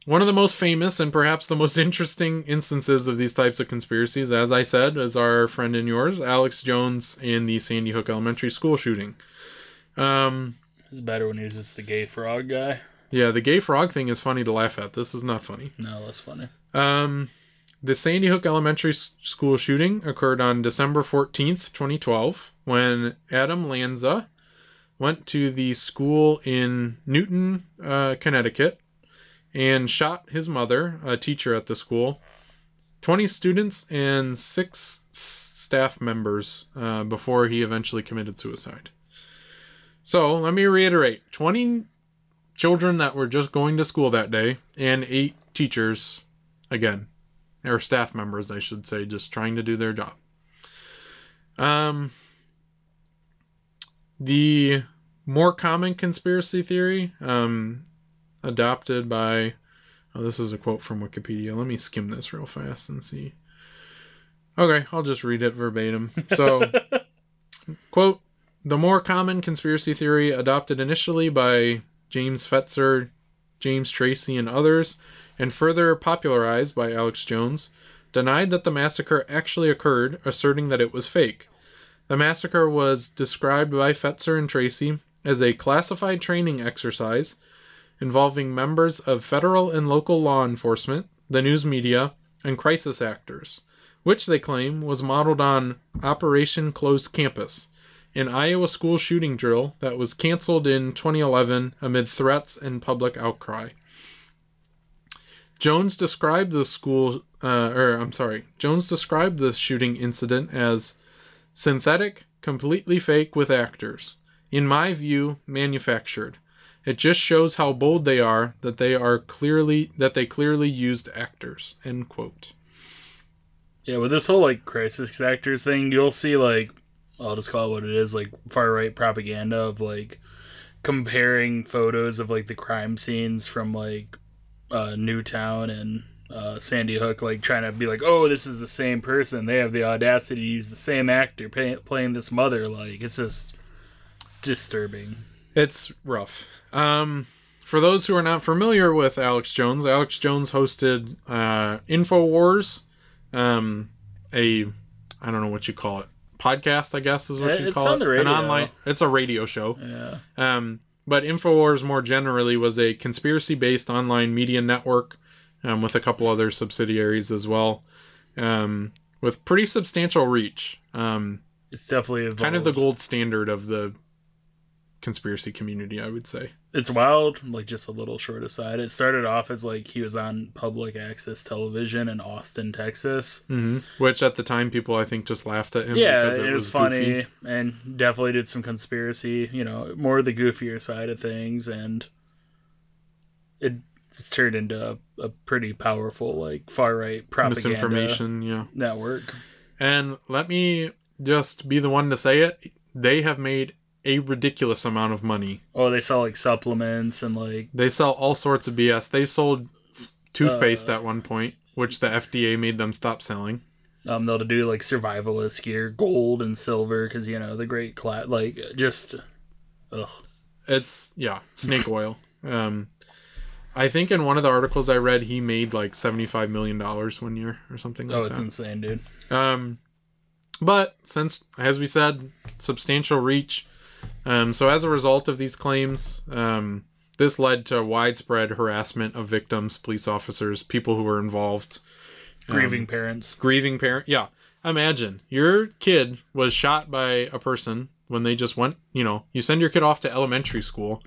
one of the most famous and perhaps the most [laughs] interesting instances of these types of conspiracies, as I said, is our friend and yours, Alex Jones, in the Sandy Hook Elementary School shooting. Um, It's better when he was just the gay frog guy. yeah, the gay frog thing is funny to laugh at. This is not funny. No, that's funny. Um, the Sandy Hook Elementary School shooting occurred on December 14th, 2012, when Adam Lanza went to the school in Newtown, uh, Connecticut, and shot his mother, a teacher at the school, 20 students and six staff members uh, before he eventually committed suicide. So let me reiterate 20 children that were just going to school that day, and eight teachers, again, or staff members, I should say, just trying to do their job. Um, the more common conspiracy theory, um, adopted by, oh, this is a quote from Wikipedia. Let me skim this real fast and see. Okay, I'll just read it verbatim. So, [laughs] quote, the more common conspiracy theory adopted initially by James Fetzer, James Tracy, and others, and further popularized by Alex Jones, denied that the massacre actually occurred, asserting that it was fake. The massacre was described by Fetzer and Tracy as a classified training exercise involving members of federal and local law enforcement, the news media, and crisis actors, which they claim was modeled on Operation Closed Campus, an Iowa school shooting drill that was canceled in 2011 amid threats and public outcry. Jones described the school, uh, or I'm sorry, Jones described the shooting incident as synthetic, completely fake with actors. In my view, manufactured. It just shows how bold they are that they are clearly that they clearly used actors. End quote. Yeah, with this whole like crisis actors thing, you'll see like I'll just call it what it is, like far right propaganda of like comparing photos of like the crime scenes from like uh, Newtown and uh, Sandy Hook, like trying to be like, oh, this is the same person. They have the audacity to use the same actor pay- playing this mother. Like it's just disturbing. It's rough. Um, for those who are not familiar with Alex Jones, Alex Jones hosted uh, Infowars, um, a I don't know what you call it, podcast. I guess is what It- you it's call on it. the An radio. online. It's a radio show. Yeah. Um, but Infowars more generally was a conspiracy based online media network um, with a couple other subsidiaries as well, um, with pretty substantial reach. Um, It's definitely evolved. kind of the gold standard of the conspiracy community, I would say. It's wild, like just a little short aside. It started off as like he was on public access television in Austin, Texas. hmm Which at the time people I think just laughed at him yeah, because it, it, was, funny goofy. and definitely did some conspiracy, you know, more the goofier side of things and it just turned into a, a pretty powerful like far right propaganda misinformation. Yeah, network. and let me just be the one to say it. They have made a ridiculous amount of money. Oh, they sell like supplements and like They sell all sorts of BS. They sold toothpaste Uh, at one point, which the FDA made them stop selling. um they'll do like survivalist gear, gold and silver because you know the great cla like just ugh. It's yeah, snake oil. Um, I think in one of the articles I read, he made like seventy-five million dollars one year or something. Like that. Oh, it's that. insane, dude. Um, but since, as we said, substantial reach. Um, so as a result of these claims, um, this led to widespread harassment of victims, police officers, people who were involved, Grieving parents. grieving parent. Yeah, imagine your kid was shot by a person when they just went. You know, you send your kid off to elementary school,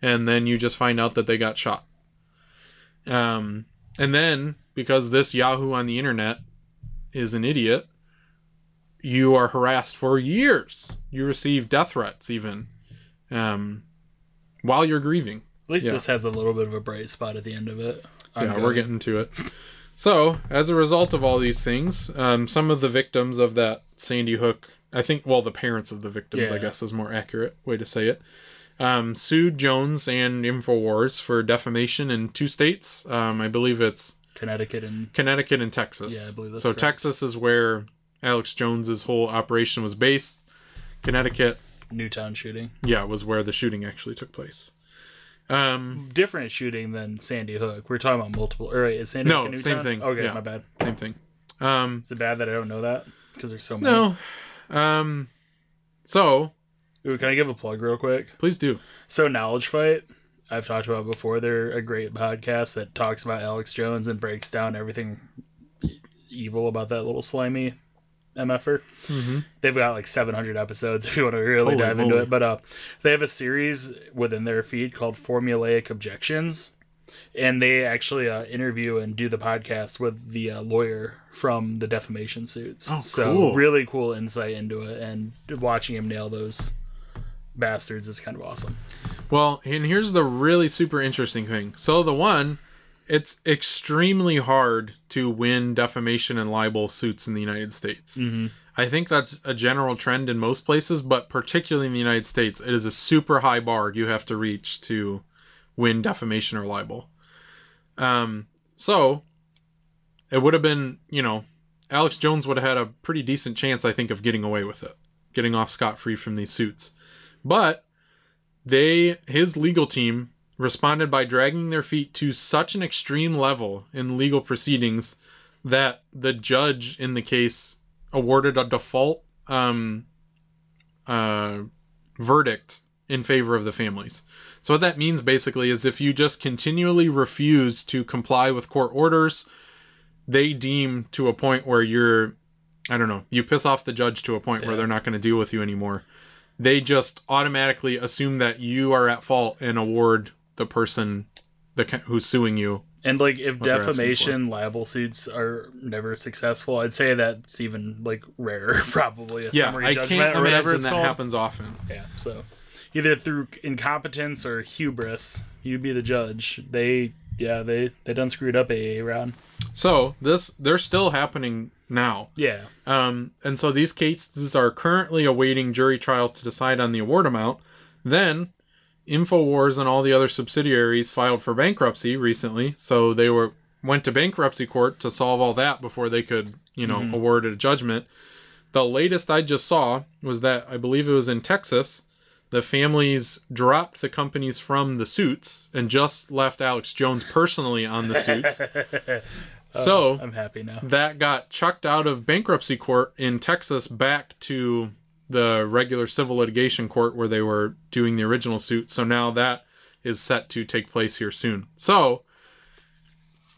and then you just find out that they got shot. Um, and then because this Yahoo on the internet is an idiot, you are harassed for years. You receive death threats even, um, while you're grieving. At least Yeah. this has a little bit of a bright spot at the end of it. I'm yeah, good. we're getting to it. So, as a result of all these things, um, some of the victims of that Sandy Hook, I think, well, the parents of the victims, I guess, is more accurate way to say it, um, sued Jones and Infowars for defamation in two states. Um, I believe it's Connecticut and Connecticut and Texas. Yeah, I believe that's so correct. Texas is where Alex Jones's whole operation was based. Connecticut, Newtown shooting. yeah, was where the shooting actually took place. Um, Different shooting than Sandy Hook. We're talking about multiple. Or wait, is Sandy No, Hook same thing. Okay, Yeah. my bad. same thing. Um, Is it bad that I don't know that? Because there's so many. no. Um, so Ooh, can I give a plug real quick? please do. So Knowledge Fight, I've talked about before. They're a great podcast that talks about Alex Jones and breaks down everything evil about that little slimy MFer. Mm-hmm. They've got like 700 episodes [laughs] if you want to really Holy dive into it. But uh, they have a series within their feed called Formulaic Objections. and they actually uh, interview and do the podcast with the uh, lawyer from the defamation suits. Oh, so cool. really cool insight into it, and watching him nail those bastards is kind of awesome. Well, and here's the really super interesting thing. So the one, it's extremely hard to win defamation and libel suits in the United States. Mm-hmm. I think that's a general trend in most places, but particularly in the United States, it is a super high bar you have to reach to win defamation or libel. Um, so it would have been, you know, Alex Jones would have had a pretty decent chance, I think, of getting away with it, getting off scot free from these suits. But they, his legal team, responded by dragging their feet to such an extreme level in legal proceedings that the judge in the case awarded a default um, uh, verdict in favor of the families. So what that means basically is if you just continually refuse to comply with court orders, they deem to a point where you're I don't know, you piss off the judge to a point where they're not going to deal with you anymore. They just automatically assume that you are at fault and award the person the who's suing you. And like if defamation libel suits are never successful, I'd say that's even like rarer, [laughs] probably a Yeah, summary I judgment can't or whatever it's that called. happens often. Yeah, so either through incompetence or hubris, you'd be the judge. They yeah, they they done screwed up AA round. So this they're still happening now. Yeah. Um, and so these cases are currently awaiting jury trials to decide on the award amount. Then, Infowars and all the other subsidiaries filed for bankruptcy recently, so they were went to bankruptcy court to solve all that before they could, you know, award a judgment. The latest I just saw was that I believe it was in Texas. The families dropped the companies from the suits and just left Alex Jones personally on the suits. [laughs] so oh, I'm happy now. that got chucked out of bankruptcy court in Texas back to the regular civil litigation court where they were doing the original suit. So now that is set to take place here soon. So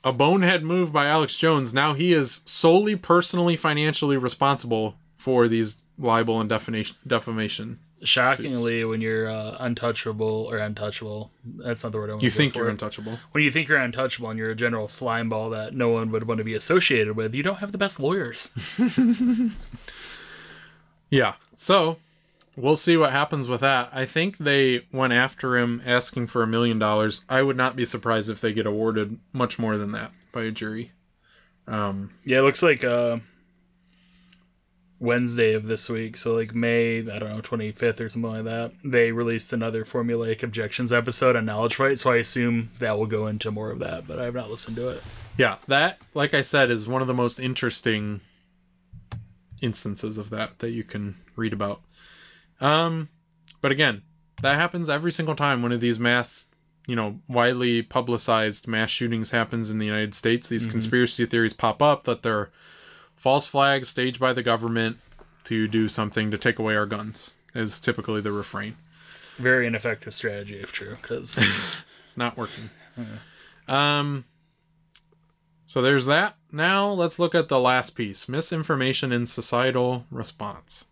a bonehead move by Alex Jones. Now he is solely personally financially responsible for these libel and defamation defamation. Shockingly, when you're uh, untouchable or untouchable, that's not the word I want to do. You to think you're untouchable. when you think you're untouchable and you're a general slime ball that no one would want to be associated with, you don't have the best lawyers. [laughs] Yeah. So we'll see what happens with that. I think they went after him asking for a million dollars. I would not be surprised if they get awarded much more than that by a jury. Um, Yeah, it looks like uh, Wednesday of this week, so like May, I don't know, 25th or something like that, they released another formulaic objections episode on Knowledge Fight, so I assume that will go into more of that, but I have not listened to it. yeah, that, like I said, is one of the most interesting instances of that that you can read about. Um, but again, that happens every single time one of these mass, you know, widely publicized mass shootings happens in the United States. These conspiracy theories pop up that they're false flag staged by the government to do something to take away our guns. Is typically the refrain. Very ineffective strategy, if true, because [laughs] It's not working. [laughs] Um. So there's that. Now let's look at the last piece: misinformation in societal response.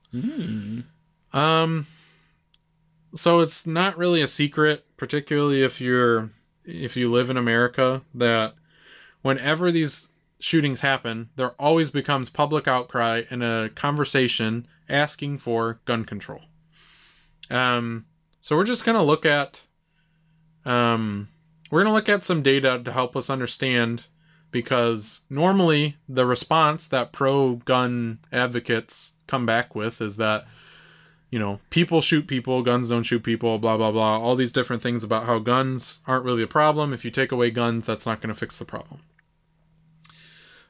Um. So it's not really a secret, particularly if you're if you live in America, that whenever these shootings happen, there always becomes public outcry and a conversation asking for gun control. Um. So we're just gonna look at um, we're going to look at some data to help us understand because normally the response that pro gun advocates come back with is that, you know, people shoot people, guns don't shoot people, blah, blah, blah. All these different things about how guns aren't really a problem. If you take away guns, that's not going to fix the problem.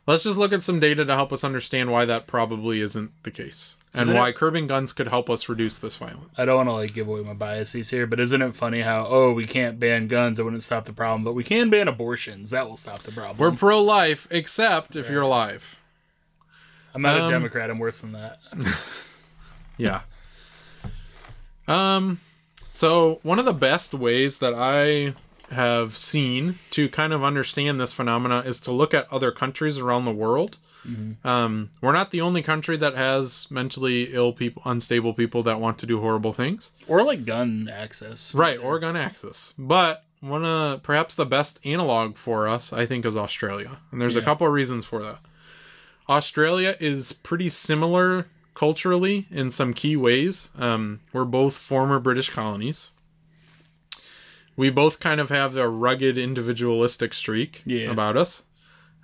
Let's just look at some data to help us understand why that probably isn't the case and Isn't it- why curbing guns could help us reduce this violence. I don't want to like give away my biases here, but isn't it funny how oh we can't ban guns, it wouldn't stop the problem, but we can ban abortions, that will stop the problem. We're pro life, except if you're alive. I'm not um, a Democrat. I'm worse than that. [laughs] Yeah. Um so one of the best ways that I have seen to kind of understand this phenomena is to look at other countries around the world. Um, we're not the only country that has mentally ill people, unstable people that want to do horrible things. or like gun access. Right, or gun access. But one of perhaps the best analog for us, I think, is Australia, and there's a couple of reasons for that. Australia is pretty similar culturally in some key ways. Um, we're both former British colonies. We both kind of have a rugged individualistic streak Yeah. about us.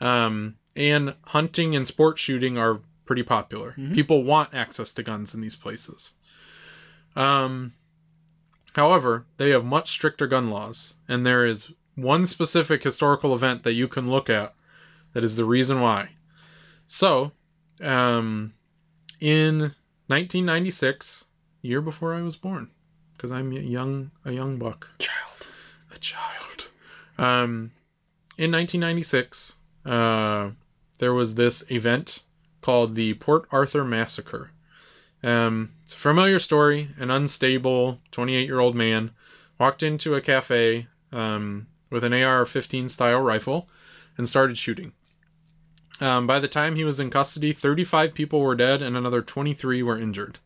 Um, and hunting and sport shooting are pretty popular. People want access to guns in these places. Um, however, they have much stricter gun laws, and there is one specific historical event that you can look at that is the reason why. So, um, in 1996, year before I was born, because I'm a young, a young buck, Child. Child. Um, in 1996, uh, there was this event called the Port Arthur Massacre. Um, it's a familiar story. An unstable 28 year old man walked into a cafe um, with an AR 15 style rifle and started shooting. Um, by the time he was in custody, 35 people were dead and another 23 were injured.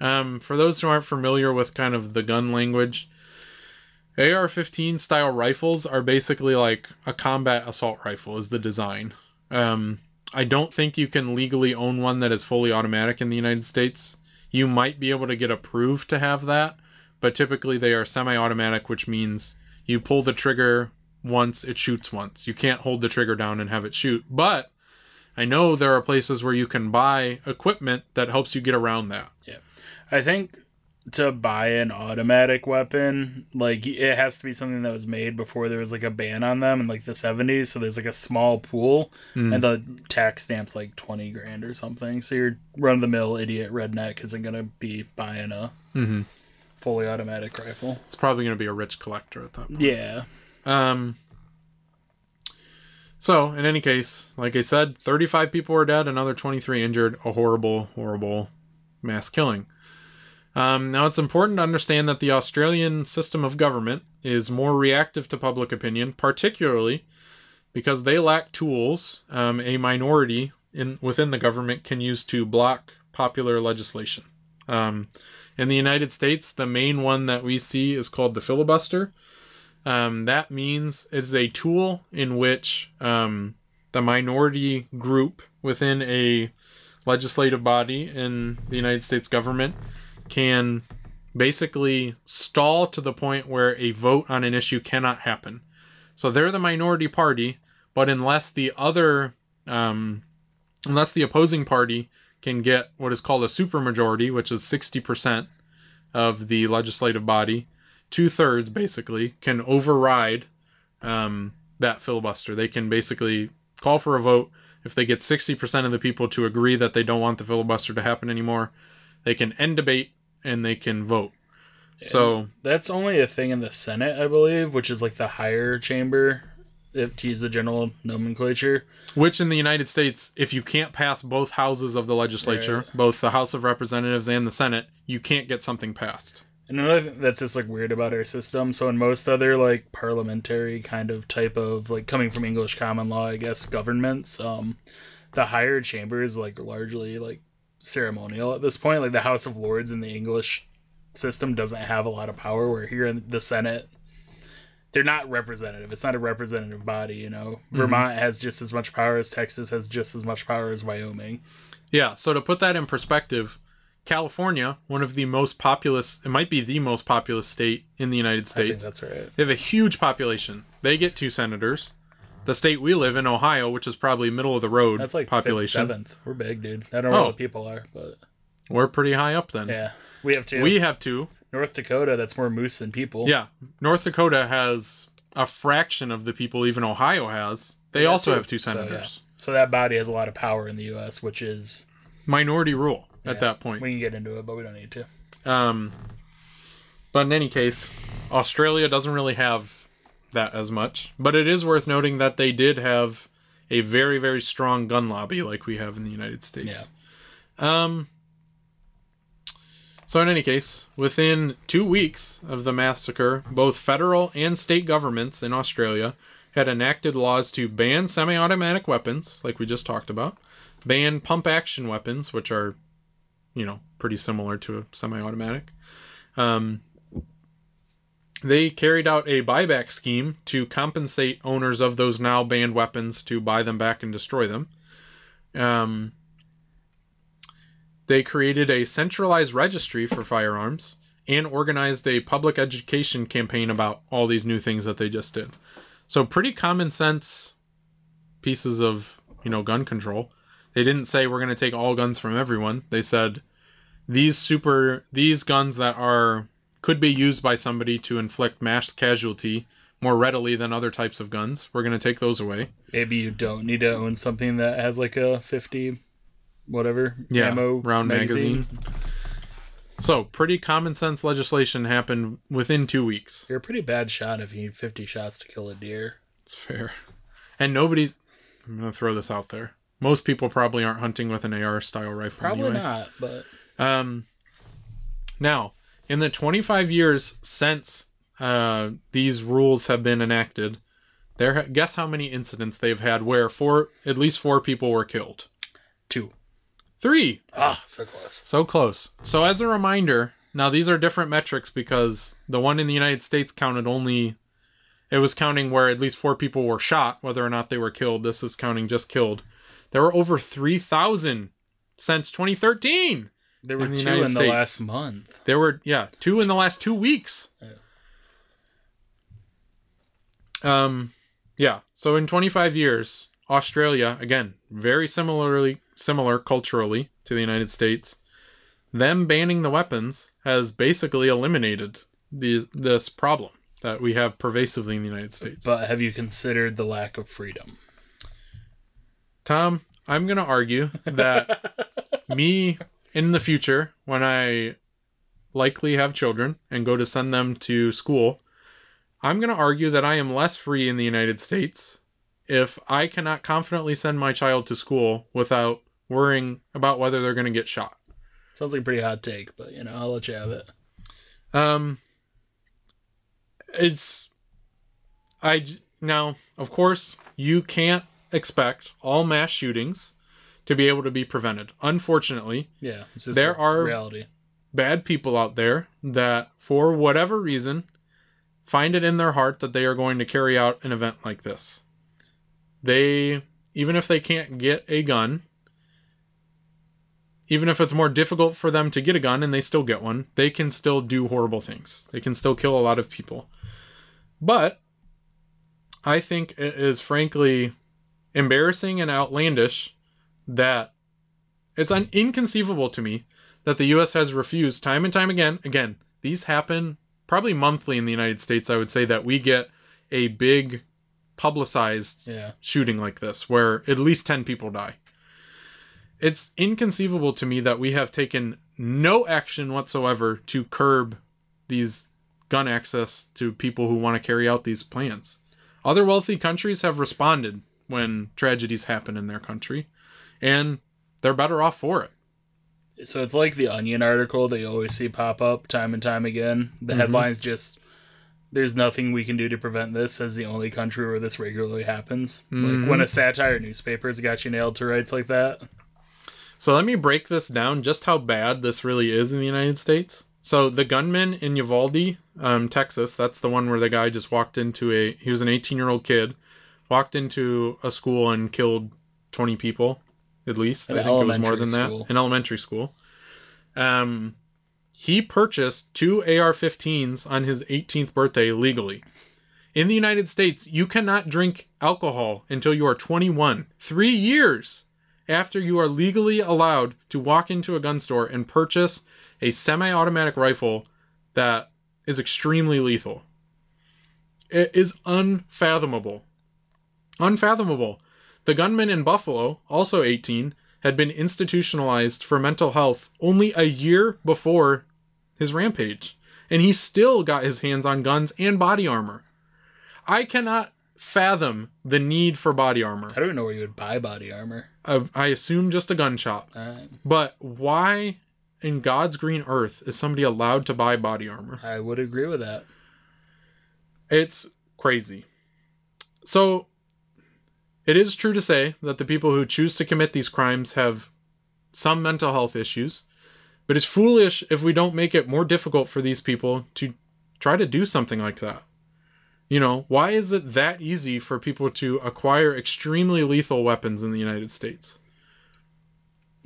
Um, for those who aren't familiar with kind of the gun language, AR 15 style rifles are basically like a combat assault rifle, is the design. Um, I don't think you can legally own one that is fully automatic in the United States. You might be able to get approved to have that, but typically they are semi automatic, which means you pull the trigger once, it shoots once. You can't hold the trigger down and have it shoot. But I know there are places where you can buy equipment that helps you get around that. Yeah. I think to buy an automatic weapon, like it has to be something that was made before there was like a ban on them in like the 70s. So there's like a small pool, Hmm. and the tax stamp's like 20 grand or something. So your run of the mill idiot redneck isn't going to be buying a Mhm. fully automatic rifle. It's probably going to be a rich collector at that point. Yeah. Um. So, in any case, like I said, 35 people were dead, another 23 injured. A horrible, horrible mass killing. Um, now, it's important to understand that the Australian system of government is more reactive to public opinion, particularly because they lack tools um, a minority in within the government can use to block popular legislation. Um, in the United States, the main one that we see is called the filibuster. Um, that means it is a tool in which um, the minority group within a legislative body in the United States government can basically stall to the point where a vote on an issue cannot happen. So they're the minority party, but unless the other, um, unless the opposing party can get what is called a supermajority, which is 60% of the legislative body, two thirds basically can override um, that filibuster. They can basically call for a vote. If they get 60% of the people to agree that they don't want the filibuster to happen anymore, they can end debate and they can vote. So, That's only a thing in the Senate, I believe, which is like the higher chamber, if to use the general nomenclature. which in the United States, if you can't pass both houses of the legislature, Right. both the House of Representatives and the Senate, you can't get something passed. And another thing that's just like weird about our system. So in most other like parliamentary kind of type of like coming from English common law, I guess governments, um, the higher chamber is like largely like ceremonial at this point. Like the House of Lords in the English system doesn't have a lot of power. Where here in the Senate, they're not representative. It's not a representative body. You know, mm-hmm. Vermont has just as much power as Texas has just as much power as Wyoming. Yeah, so to put that in perspective, California, one of the most populous, it might be the most populous state in the United I think States. that's right. They have a huge population. They get two senators. The state we live in, Ohio, which is probably middle of the road That's like population, seventh. We're big, dude. I don't know Oh. what the people are, but we're pretty high up then. yeah, we have two. We have two. North Dakota, that's more moose than people. Yeah, North Dakota has a fraction of the people even Ohio has. They Yeah, also two. have two So, yeah. senators. So that body has a lot of power in the U.S., which is Minority rule at that point. we can get into it, but we don't need to. Um, but in any case, Australia doesn't really have that as much. But it is worth noting that they did have a very, very strong gun lobby like we have in the United States. Yeah. Um, so, in any case, within two weeks of the massacre, both federal and state governments in Australia had enacted laws to ban semi automatic weapons, like we just talked about, ban pump action weapons, which are, you know, pretty similar to a semi automatic, um, they carried out a buyback scheme to compensate owners of those now banned weapons to buy them back and destroy them. Um, they created a centralized registry for firearms and organized a public education campaign about all these new things that they just did. So pretty common sense pieces of, you know, gun control. They didn't say we're going to take all guns from everyone. They said these super these guns that are could be used by somebody to inflict mass casualty more readily than other types of guns. We're going to take those away. Maybe you don't need to own something that has like a 50 whatever Yeah, ammo round magazine. So, pretty common sense legislation happened within 2 weeks. You're a pretty bad shot if you need 50 shots to kill a deer. It's fair. And nobody's I'm going to throw this out there. Most people probably aren't hunting with an AR style rifle Probably anyway. not, but Um, now, in the 25 years since uh, these rules have been enacted, there guess how many incidents they've had where four, at least four people were killed. two. Three, Ah, so close. so close. So as a reminder, now these are different metrics because the one in the United States counted only. It was counting where at least four people were shot, whether or not they were killed. This is counting just killed. There were over 3,000 since 2013. There were In the two United in the last month. There were yeah, two in the last two weeks. Um yeah. So in 25 years, Australia again, very similarly similar culturally to the United States, them banning the weapons has basically eliminated the this problem that we have pervasively in the United States. But have you considered the lack of freedom? Tom, I'm going to argue that [laughs] me in the future, when I likely have children and go to send them to school, I'm going to argue that I am less free in the United States if I cannot confidently send my child to school without worrying about whether they're going to get shot. Sounds like a pretty hot take, but you know, I'll let you have it. Um, it's I now, of course, you can't expect all mass shootings to be able to be prevented. Unfortunately, Yeah, There the are- reality. bad people out there that, for whatever reason, find it in their heart that they are going to carry out an event like this. They, even if they can't get a gun, even if it's more difficult for them to get a gun and they still get one, they can still do horrible things. They can still kill a lot of people. But I think it is frankly embarrassing and outlandish that it's un- inconceivable to me that the US has refused time and time again. Again, these happen probably monthly in the United States, I would say, that we get a big publicized Yeah. shooting like this where at least 10 people die. It's inconceivable to me that we have taken no action whatsoever to curb these gun access to people who want to carry out these plans. Other wealthy countries have responded when tragedies happen in their country, and they're better off for it. So it's like the Onion article that you always see pop up time and time again. The Mm-hmm. headline's just there's nothing we can do to prevent this as the only country where this regularly happens. Mm-hmm. Like when a satire newspaper's got you nailed to rights like that. So let me break this down just how bad this really is in the United States. So the gunman in Uvalde, um, Texas, that's the one where the guy just walked into a he was an 18-year-old kid, walked into a school and killed 20 people at least. An I think it was more than that. In elementary school. Um he purchased two AR-15s on his 18th birthday legally. In the United States, you cannot drink alcohol until you are 21. 3 years after you are legally allowed to walk into a gun store and purchase a semi automatic rifle that is extremely lethal. It is unfathomable. Unfathomable. The gunman in Buffalo, also 18, had been institutionalized for mental health only a year before his rampage, and he still got his hands on guns and body armor. I cannot fathom the need for body armor. I don't know where you would buy body armor. Uh, I assume just a gun shop. But why in God's green earth is somebody allowed to buy body armor? I would agree with that. It's crazy. So, it is true to say that the people who choose to commit these crimes have some mental health issues, but it's foolish if we don't make it more difficult for these people to try to do something like that. You know, why is it that easy for people to acquire extremely lethal weapons in the United States?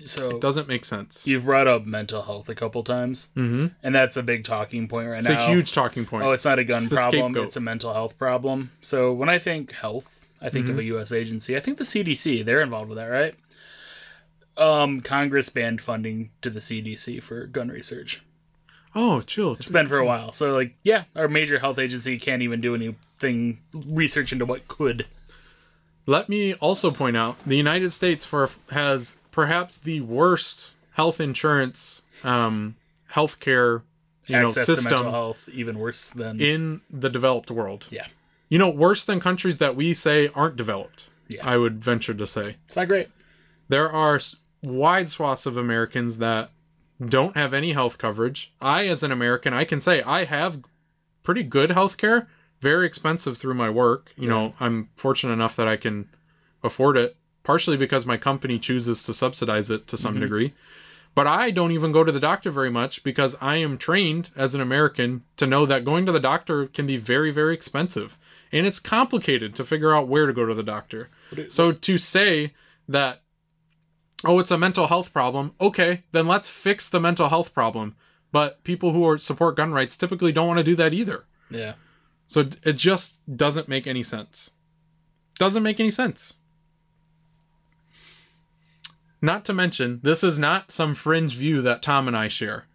So It doesn't make sense. you've brought up mental health a couple times, hmm and that's a big talking point right It's now. a huge talking point. Oh, it's not a gun It's problem; it's a mental health problem. So when I think health, I think Mm-hmm. of a U.S. agency. I think the CDC. They're involved with that, right? Um, Congress banned funding to the CDC for gun research. oh, chill. It's been for a while. So like, yeah, our major health agency can't even do anything research into what could. Let me also point out the United States for has perhaps the worst health insurance, um, healthcare, you know, access to system mental health even worse than in the developed world. yeah. You know, worse than countries that we say aren't developed. Yeah. I would venture to say It's not great. there are wide swaths of Americans that don't have any health coverage. I, as an American, I can say I have pretty good health care, very expensive through my work. You know, I'm fortunate enough that I can afford it, partially because my company chooses to subsidize it to some mm-hmm. degree. But I don't even go to the doctor very much because I am trained as an American to know that going to the doctor can be very, very expensive. And it's complicated to figure out where to go to the doctor. So to say that oh, it's a mental health problem. Okay, then let's fix the mental health problem. But people who are, support gun rights typically don't want to do that either. Yeah. So it- it just doesn't make any sense. Doesn't make any sense. Not to mention, this is not some fringe view that Tom and I share.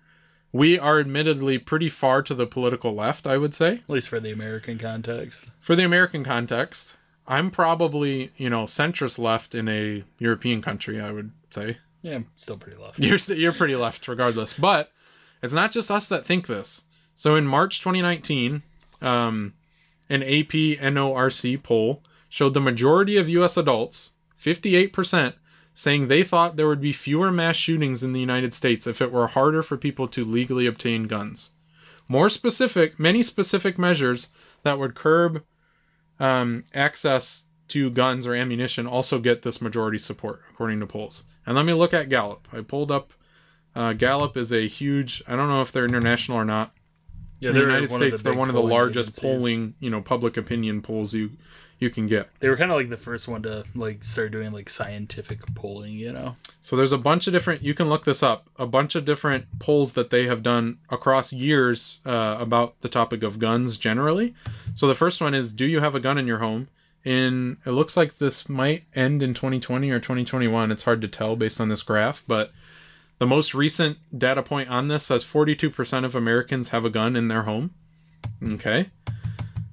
We are admittedly pretty far to the political left, I would say. At least for the American context. For the American context, I'm probably, you know, centrist left in a European country, I would say. Yeah, I'm still pretty left. You're st- you're pretty left regardless. But it's not just us that think this. So in March 2019, um, an AP NORC poll showed the majority of U.S. adults, 58%, saying they thought there would be fewer mass shootings in the United States if it were harder for people to legally obtain guns. More specific, many specific measures that would curb um, access to guns or ammunition also get this majority support, according to polls. And let me look at Gallup. I pulled up. Uh, Gallup is a huge. I don't know if they're international or not. Yeah, In the United States, the they're one of the largest agencies. polling, you know, public opinion polls you you can get. They were kind of like the first one to like start doing like scientific polling. You know. So there's a bunch of different. You can look this up. A bunch of different polls that they have done across years uh, about the topic of guns generally. So the first one is, do you have a gun in your home? In it looks like this might end in 2020 or 2021. It's hard to tell based on this graph, but the most recent data point on this says 42% of Americans have a gun in their home. Okay.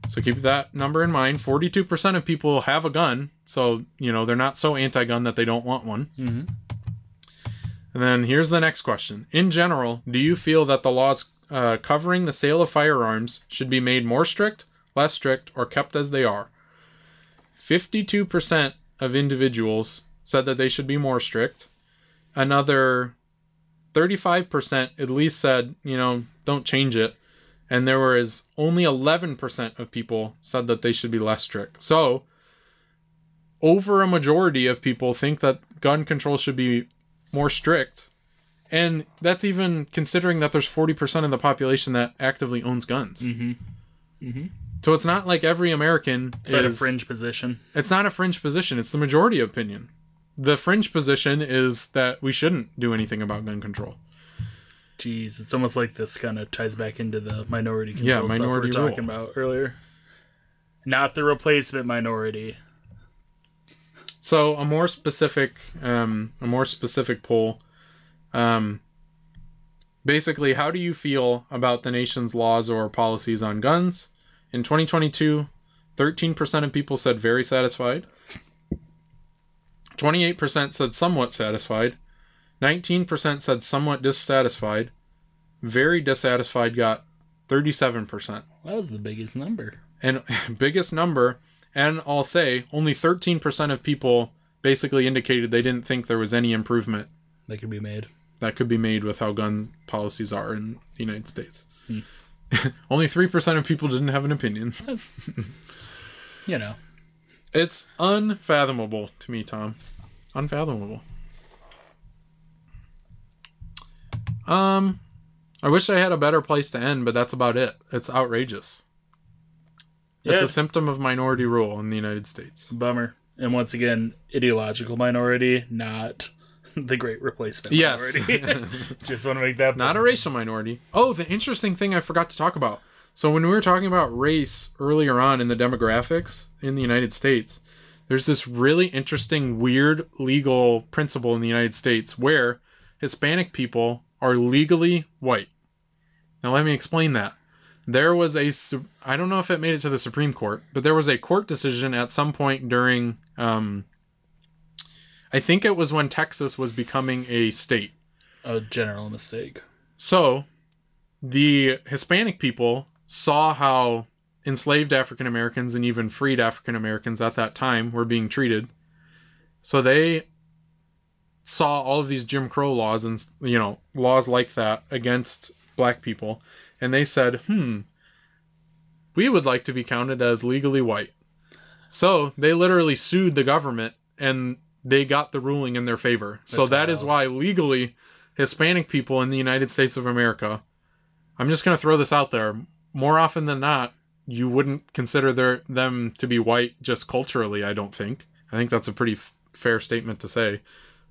So keep that number in mind. 42% of people have a gun. So, you know, they're not so anti gun that they don't want one. Mm-hmm. And then here's the next question. In general, do you feel that the laws uh, covering the sale of firearms should be made more strict, less strict, or kept as they are? 52% of individuals said that they should be more strict. Another 35% at least said, you know, don't change it. And there was only 11% of people said that they should be less strict. So, over a majority of people think that gun control should be more strict. And that's even considering that there's 40% of the population that actively owns guns. Mm-hmm. Mm-hmm. So it's not like every American Is that a fringe position? It's not a fringe position, it's the majority opinion. The fringe position is that we shouldn't do anything about gun control. Jeez, it's almost like this kind of ties back into the minority control Yeah, stuff we were talking about earlier. Not the replacement minority. So a more specific, um, a more specific poll. Um, basically, how do you feel about the nation's laws or policies on guns? In 2022, 13% of people said very satisfied. 28% said somewhat satisfied. 19% said somewhat dissatisfied. Very dissatisfied got 37%. That was the biggest number. And [laughs] biggest number, and I'll say only 13% of people basically indicated they didn't think there was any improvement That could be made. that could be made with how gun policies are in the United States. Hmm. [laughs] only 3% of people didn't have an opinion. [laughs] You know. It's unfathomable to me, Tom. Unfathomable. Um I wish I had a better place to end, but that's about it. It's outrageous. Yeah. It's a symptom of minority rule in the United States. Bummer. And once again, ideological minority, not [laughs] the great replacement Yes. minority. [laughs] [laughs] Just want to make that Not a racial minority. Oh, the interesting thing I forgot to talk about. So when we were talking about race earlier on in the demographics in the United States, there's this really interesting weird legal principle in the United States where Hispanic people are legally white. Now let me explain that. There was a, I don't know if it made it to the Supreme Court, but there was a court decision at some point during um I think it was when Texas was becoming a state. a general mistake. So, the Hispanic people saw how enslaved African Americans and even freed African Americans at that time were being treated. So they saw all of these Jim Crow laws and you know laws like that against black people, and they said, "Hmm, we would like to be counted as legally white." So they literally sued the government, and they got the ruling in their favor. so That's that is wild. why legally Hispanic people in the United States of America, I'm just going to throw this out there, more often than not, you wouldn't consider their them to be white just culturally, I don't think. I think that's a pretty f- fair statement to say.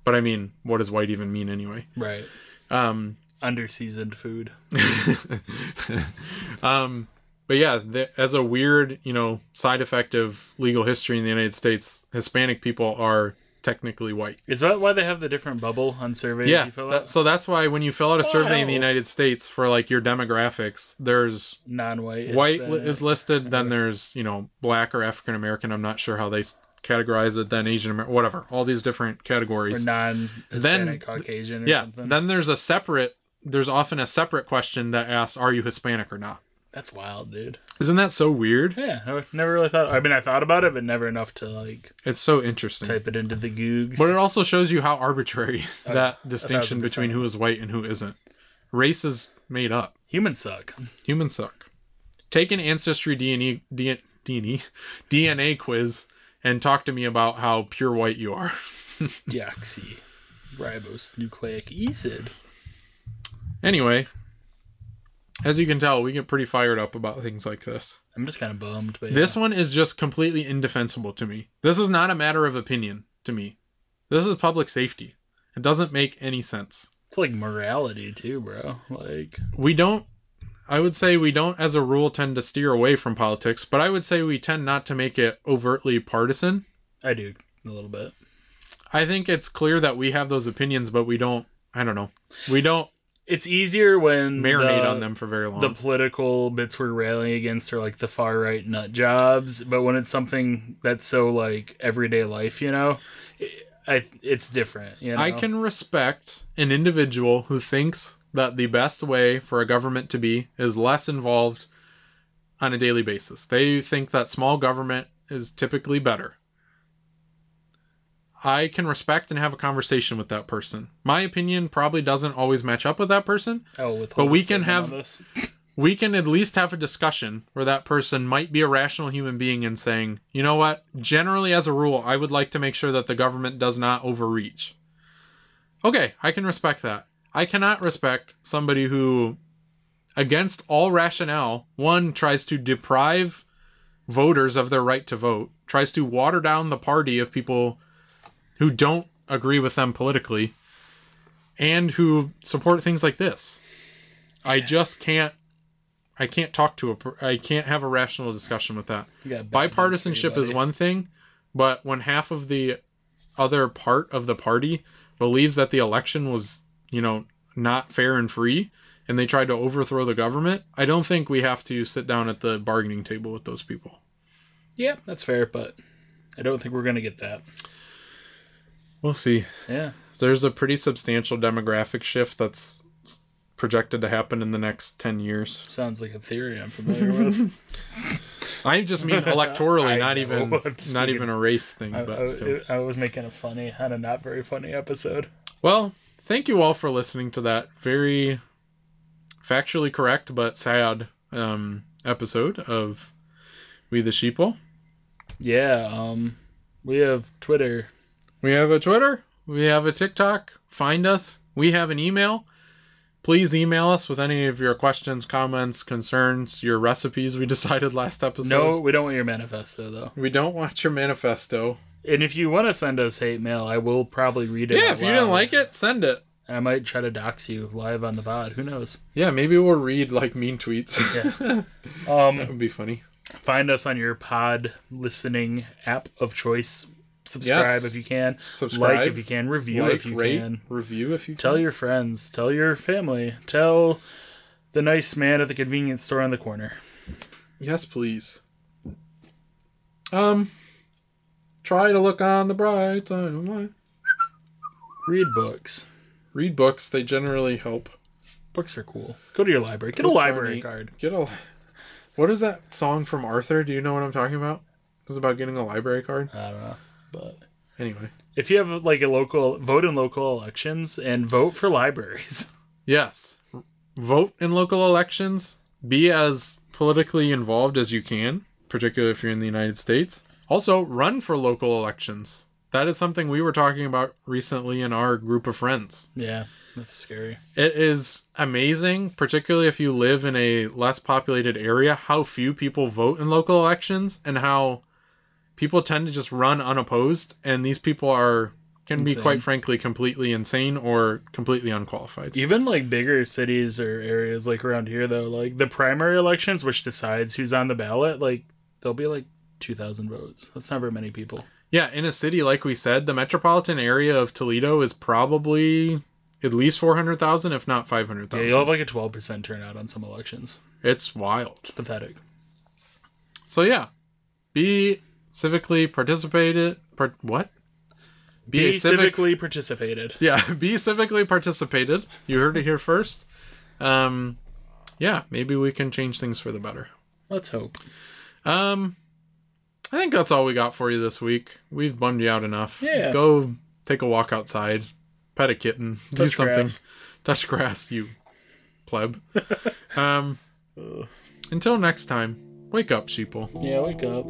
But I mean, what does white even mean anyway? Right. Um Underseasoned food. [laughs] um but yeah, the, as a weird, you know, side effect of legal history in the United States, Hispanic people are technically white. Is that why they have the different bubble on surveys Yeah, that, so that's why when you fill out a survey in the United States for like your demographics, there's Non-white. white is listed, then there's you know black or African American. I'm not sure how they categorize it. Then Asian American, whatever, all these different or categories. non-Hispanic Then- Caucasian or yeah, something. then there's a separate. There's often a separate question that asks, "Are you Hispanic or not?" That's wild, dude. Isn't that so weird? Yeah, I never really thought. I mean, I thought about it, but never enough to like It's so interesting. type it into the Googs. But it also shows you how arbitrary [laughs] [laughs] that distinction between who is white and who isn't. Race is made up. Humans suck. Humans suck. Take an ancestry DNA DNA, DNA quiz and talk to me about how pure white you are. [laughs] Deoxy ribose nucleic acid. Anyway, as you can tell, we get pretty fired up about things like this. I'm just kind of bummed, but This one is just completely indefensible to me. This is not a matter of opinion to me. This is public safety. It doesn't make any sense. it's like morality too, bro. Like we don't i would say we don't as a rule tend to steer away from politics but i would say we tend not to make it overtly partisan I do a little bit. i think it's clear that we have those opinions but we don't i don't know we don't It's easier when marinate the- on them for very long the political bits we're railing against are like the far right nut jobs, but when it's something that's so like everyday life, you know, it, I, it's different. You know? i can respect an individual who thinks that the best way for a government to be is less involved on a daily basis they think that small government is typically better I can respect and have a conversation with that person. My opinion probably doesn't always match up with that person. Oh, with but we can have- We can at least have a discussion where that person might be a rational human being and saying, you know what, generally as a rule, I would like to make sure that the government does not overreach. Okay, I can respect that. I cannot respect somebody who, against all rationale, one tries to deprive voters of their right to vote, tries to water down the party of people who don't agree with them politically, and who support things like this. I just can't. I can't talk to a. I can't have a rational discussion with that. You got bad news Bipartisanship is one thing, but when half of the other part of the party believes that the election was, you know, not fair and free, and they tried to overthrow the government, I don't think we have to sit down at the bargaining table with those people. Yeah, that's fair, but I don't think we're gonna get that. We'll see. Yeah, There's a pretty substantial demographic shift that's projected to happen in the next 10 years. sounds like a theory I'm familiar with. [laughs] I just mean [laughs] electorally, not even not even a race thing, I, but still. I, I was making a funny and a not very funny episode. Well, thank you all for listening to that very factually correct but sad um, episode of We the Sheeple. Yeah, um, we have Twitter. We have a Twitter, we have a TikTok. Find us. We have an email. Please email us with any of your questions, comments, concerns, your recipes we [laughs] decided last episode. No, we don't want your manifesto though. We don't want your manifesto. And if you want to send us hate mail, I will probably read it. Yeah, if you didn't like it, send it. I might try to dox you live on the pod. Who knows? Yeah, maybe we'll read like mean tweets. [laughs] that Um, would be funny. find us on your pod listening app of choice. Subscribe Yes. if you can. Subscribe. Like if you can. Review like, if you rate, can. review if you can. Tell can. your friends. Tell your family. Tell the nice man at the convenience store on the corner. Yes, please. Um, try to look on the bright side of life. Read books. Read books; they generally help. Books are cool. Go to your library. Get a Books are library card. Get a. What is that song from Arthur? Do you know what I'm talking about? It's about getting a library card. I don't know, but Anyway, if you have like a local vote in local elections and vote for libraries. [laughs] yes, vote in local elections. Be as politically involved as you can, particularly if you're in the United States. Also, run for local elections. That is something we were talking about recently in our group of friends. yeah, that's scary. It is amazing, particularly if you live in a less populated area, how few people vote in local elections and how people tend to just run unopposed and these people are can be quite frankly completely insane or completely unqualified. Even like bigger cities or areas like around here though, like the primary elections, which decides who's on the ballot, like there'll be like two thousand votes. That's not very many people. Yeah, in a city like we said, the metropolitan area of Toledo is probably at least 400,000 if not 500,000. Yeah, 500,000. you'll have like a twelve percent turnout on some elections. it's wild. It's pathetic. So yeah, be civically participated. Part, what? Be, a civic- civically participated. Yeah, [laughs] be civically participated. You heard it here first. Um, yeah, maybe we can change things for the better. Let's hope. Um, I think that's all we got for you this week. We've bummed you out enough. Yeah. Go take a walk outside, pet a kitten, do something, grass. touch grass, you pleb. [laughs] um, until next time, wake up, sheeple. Yeah, wake up.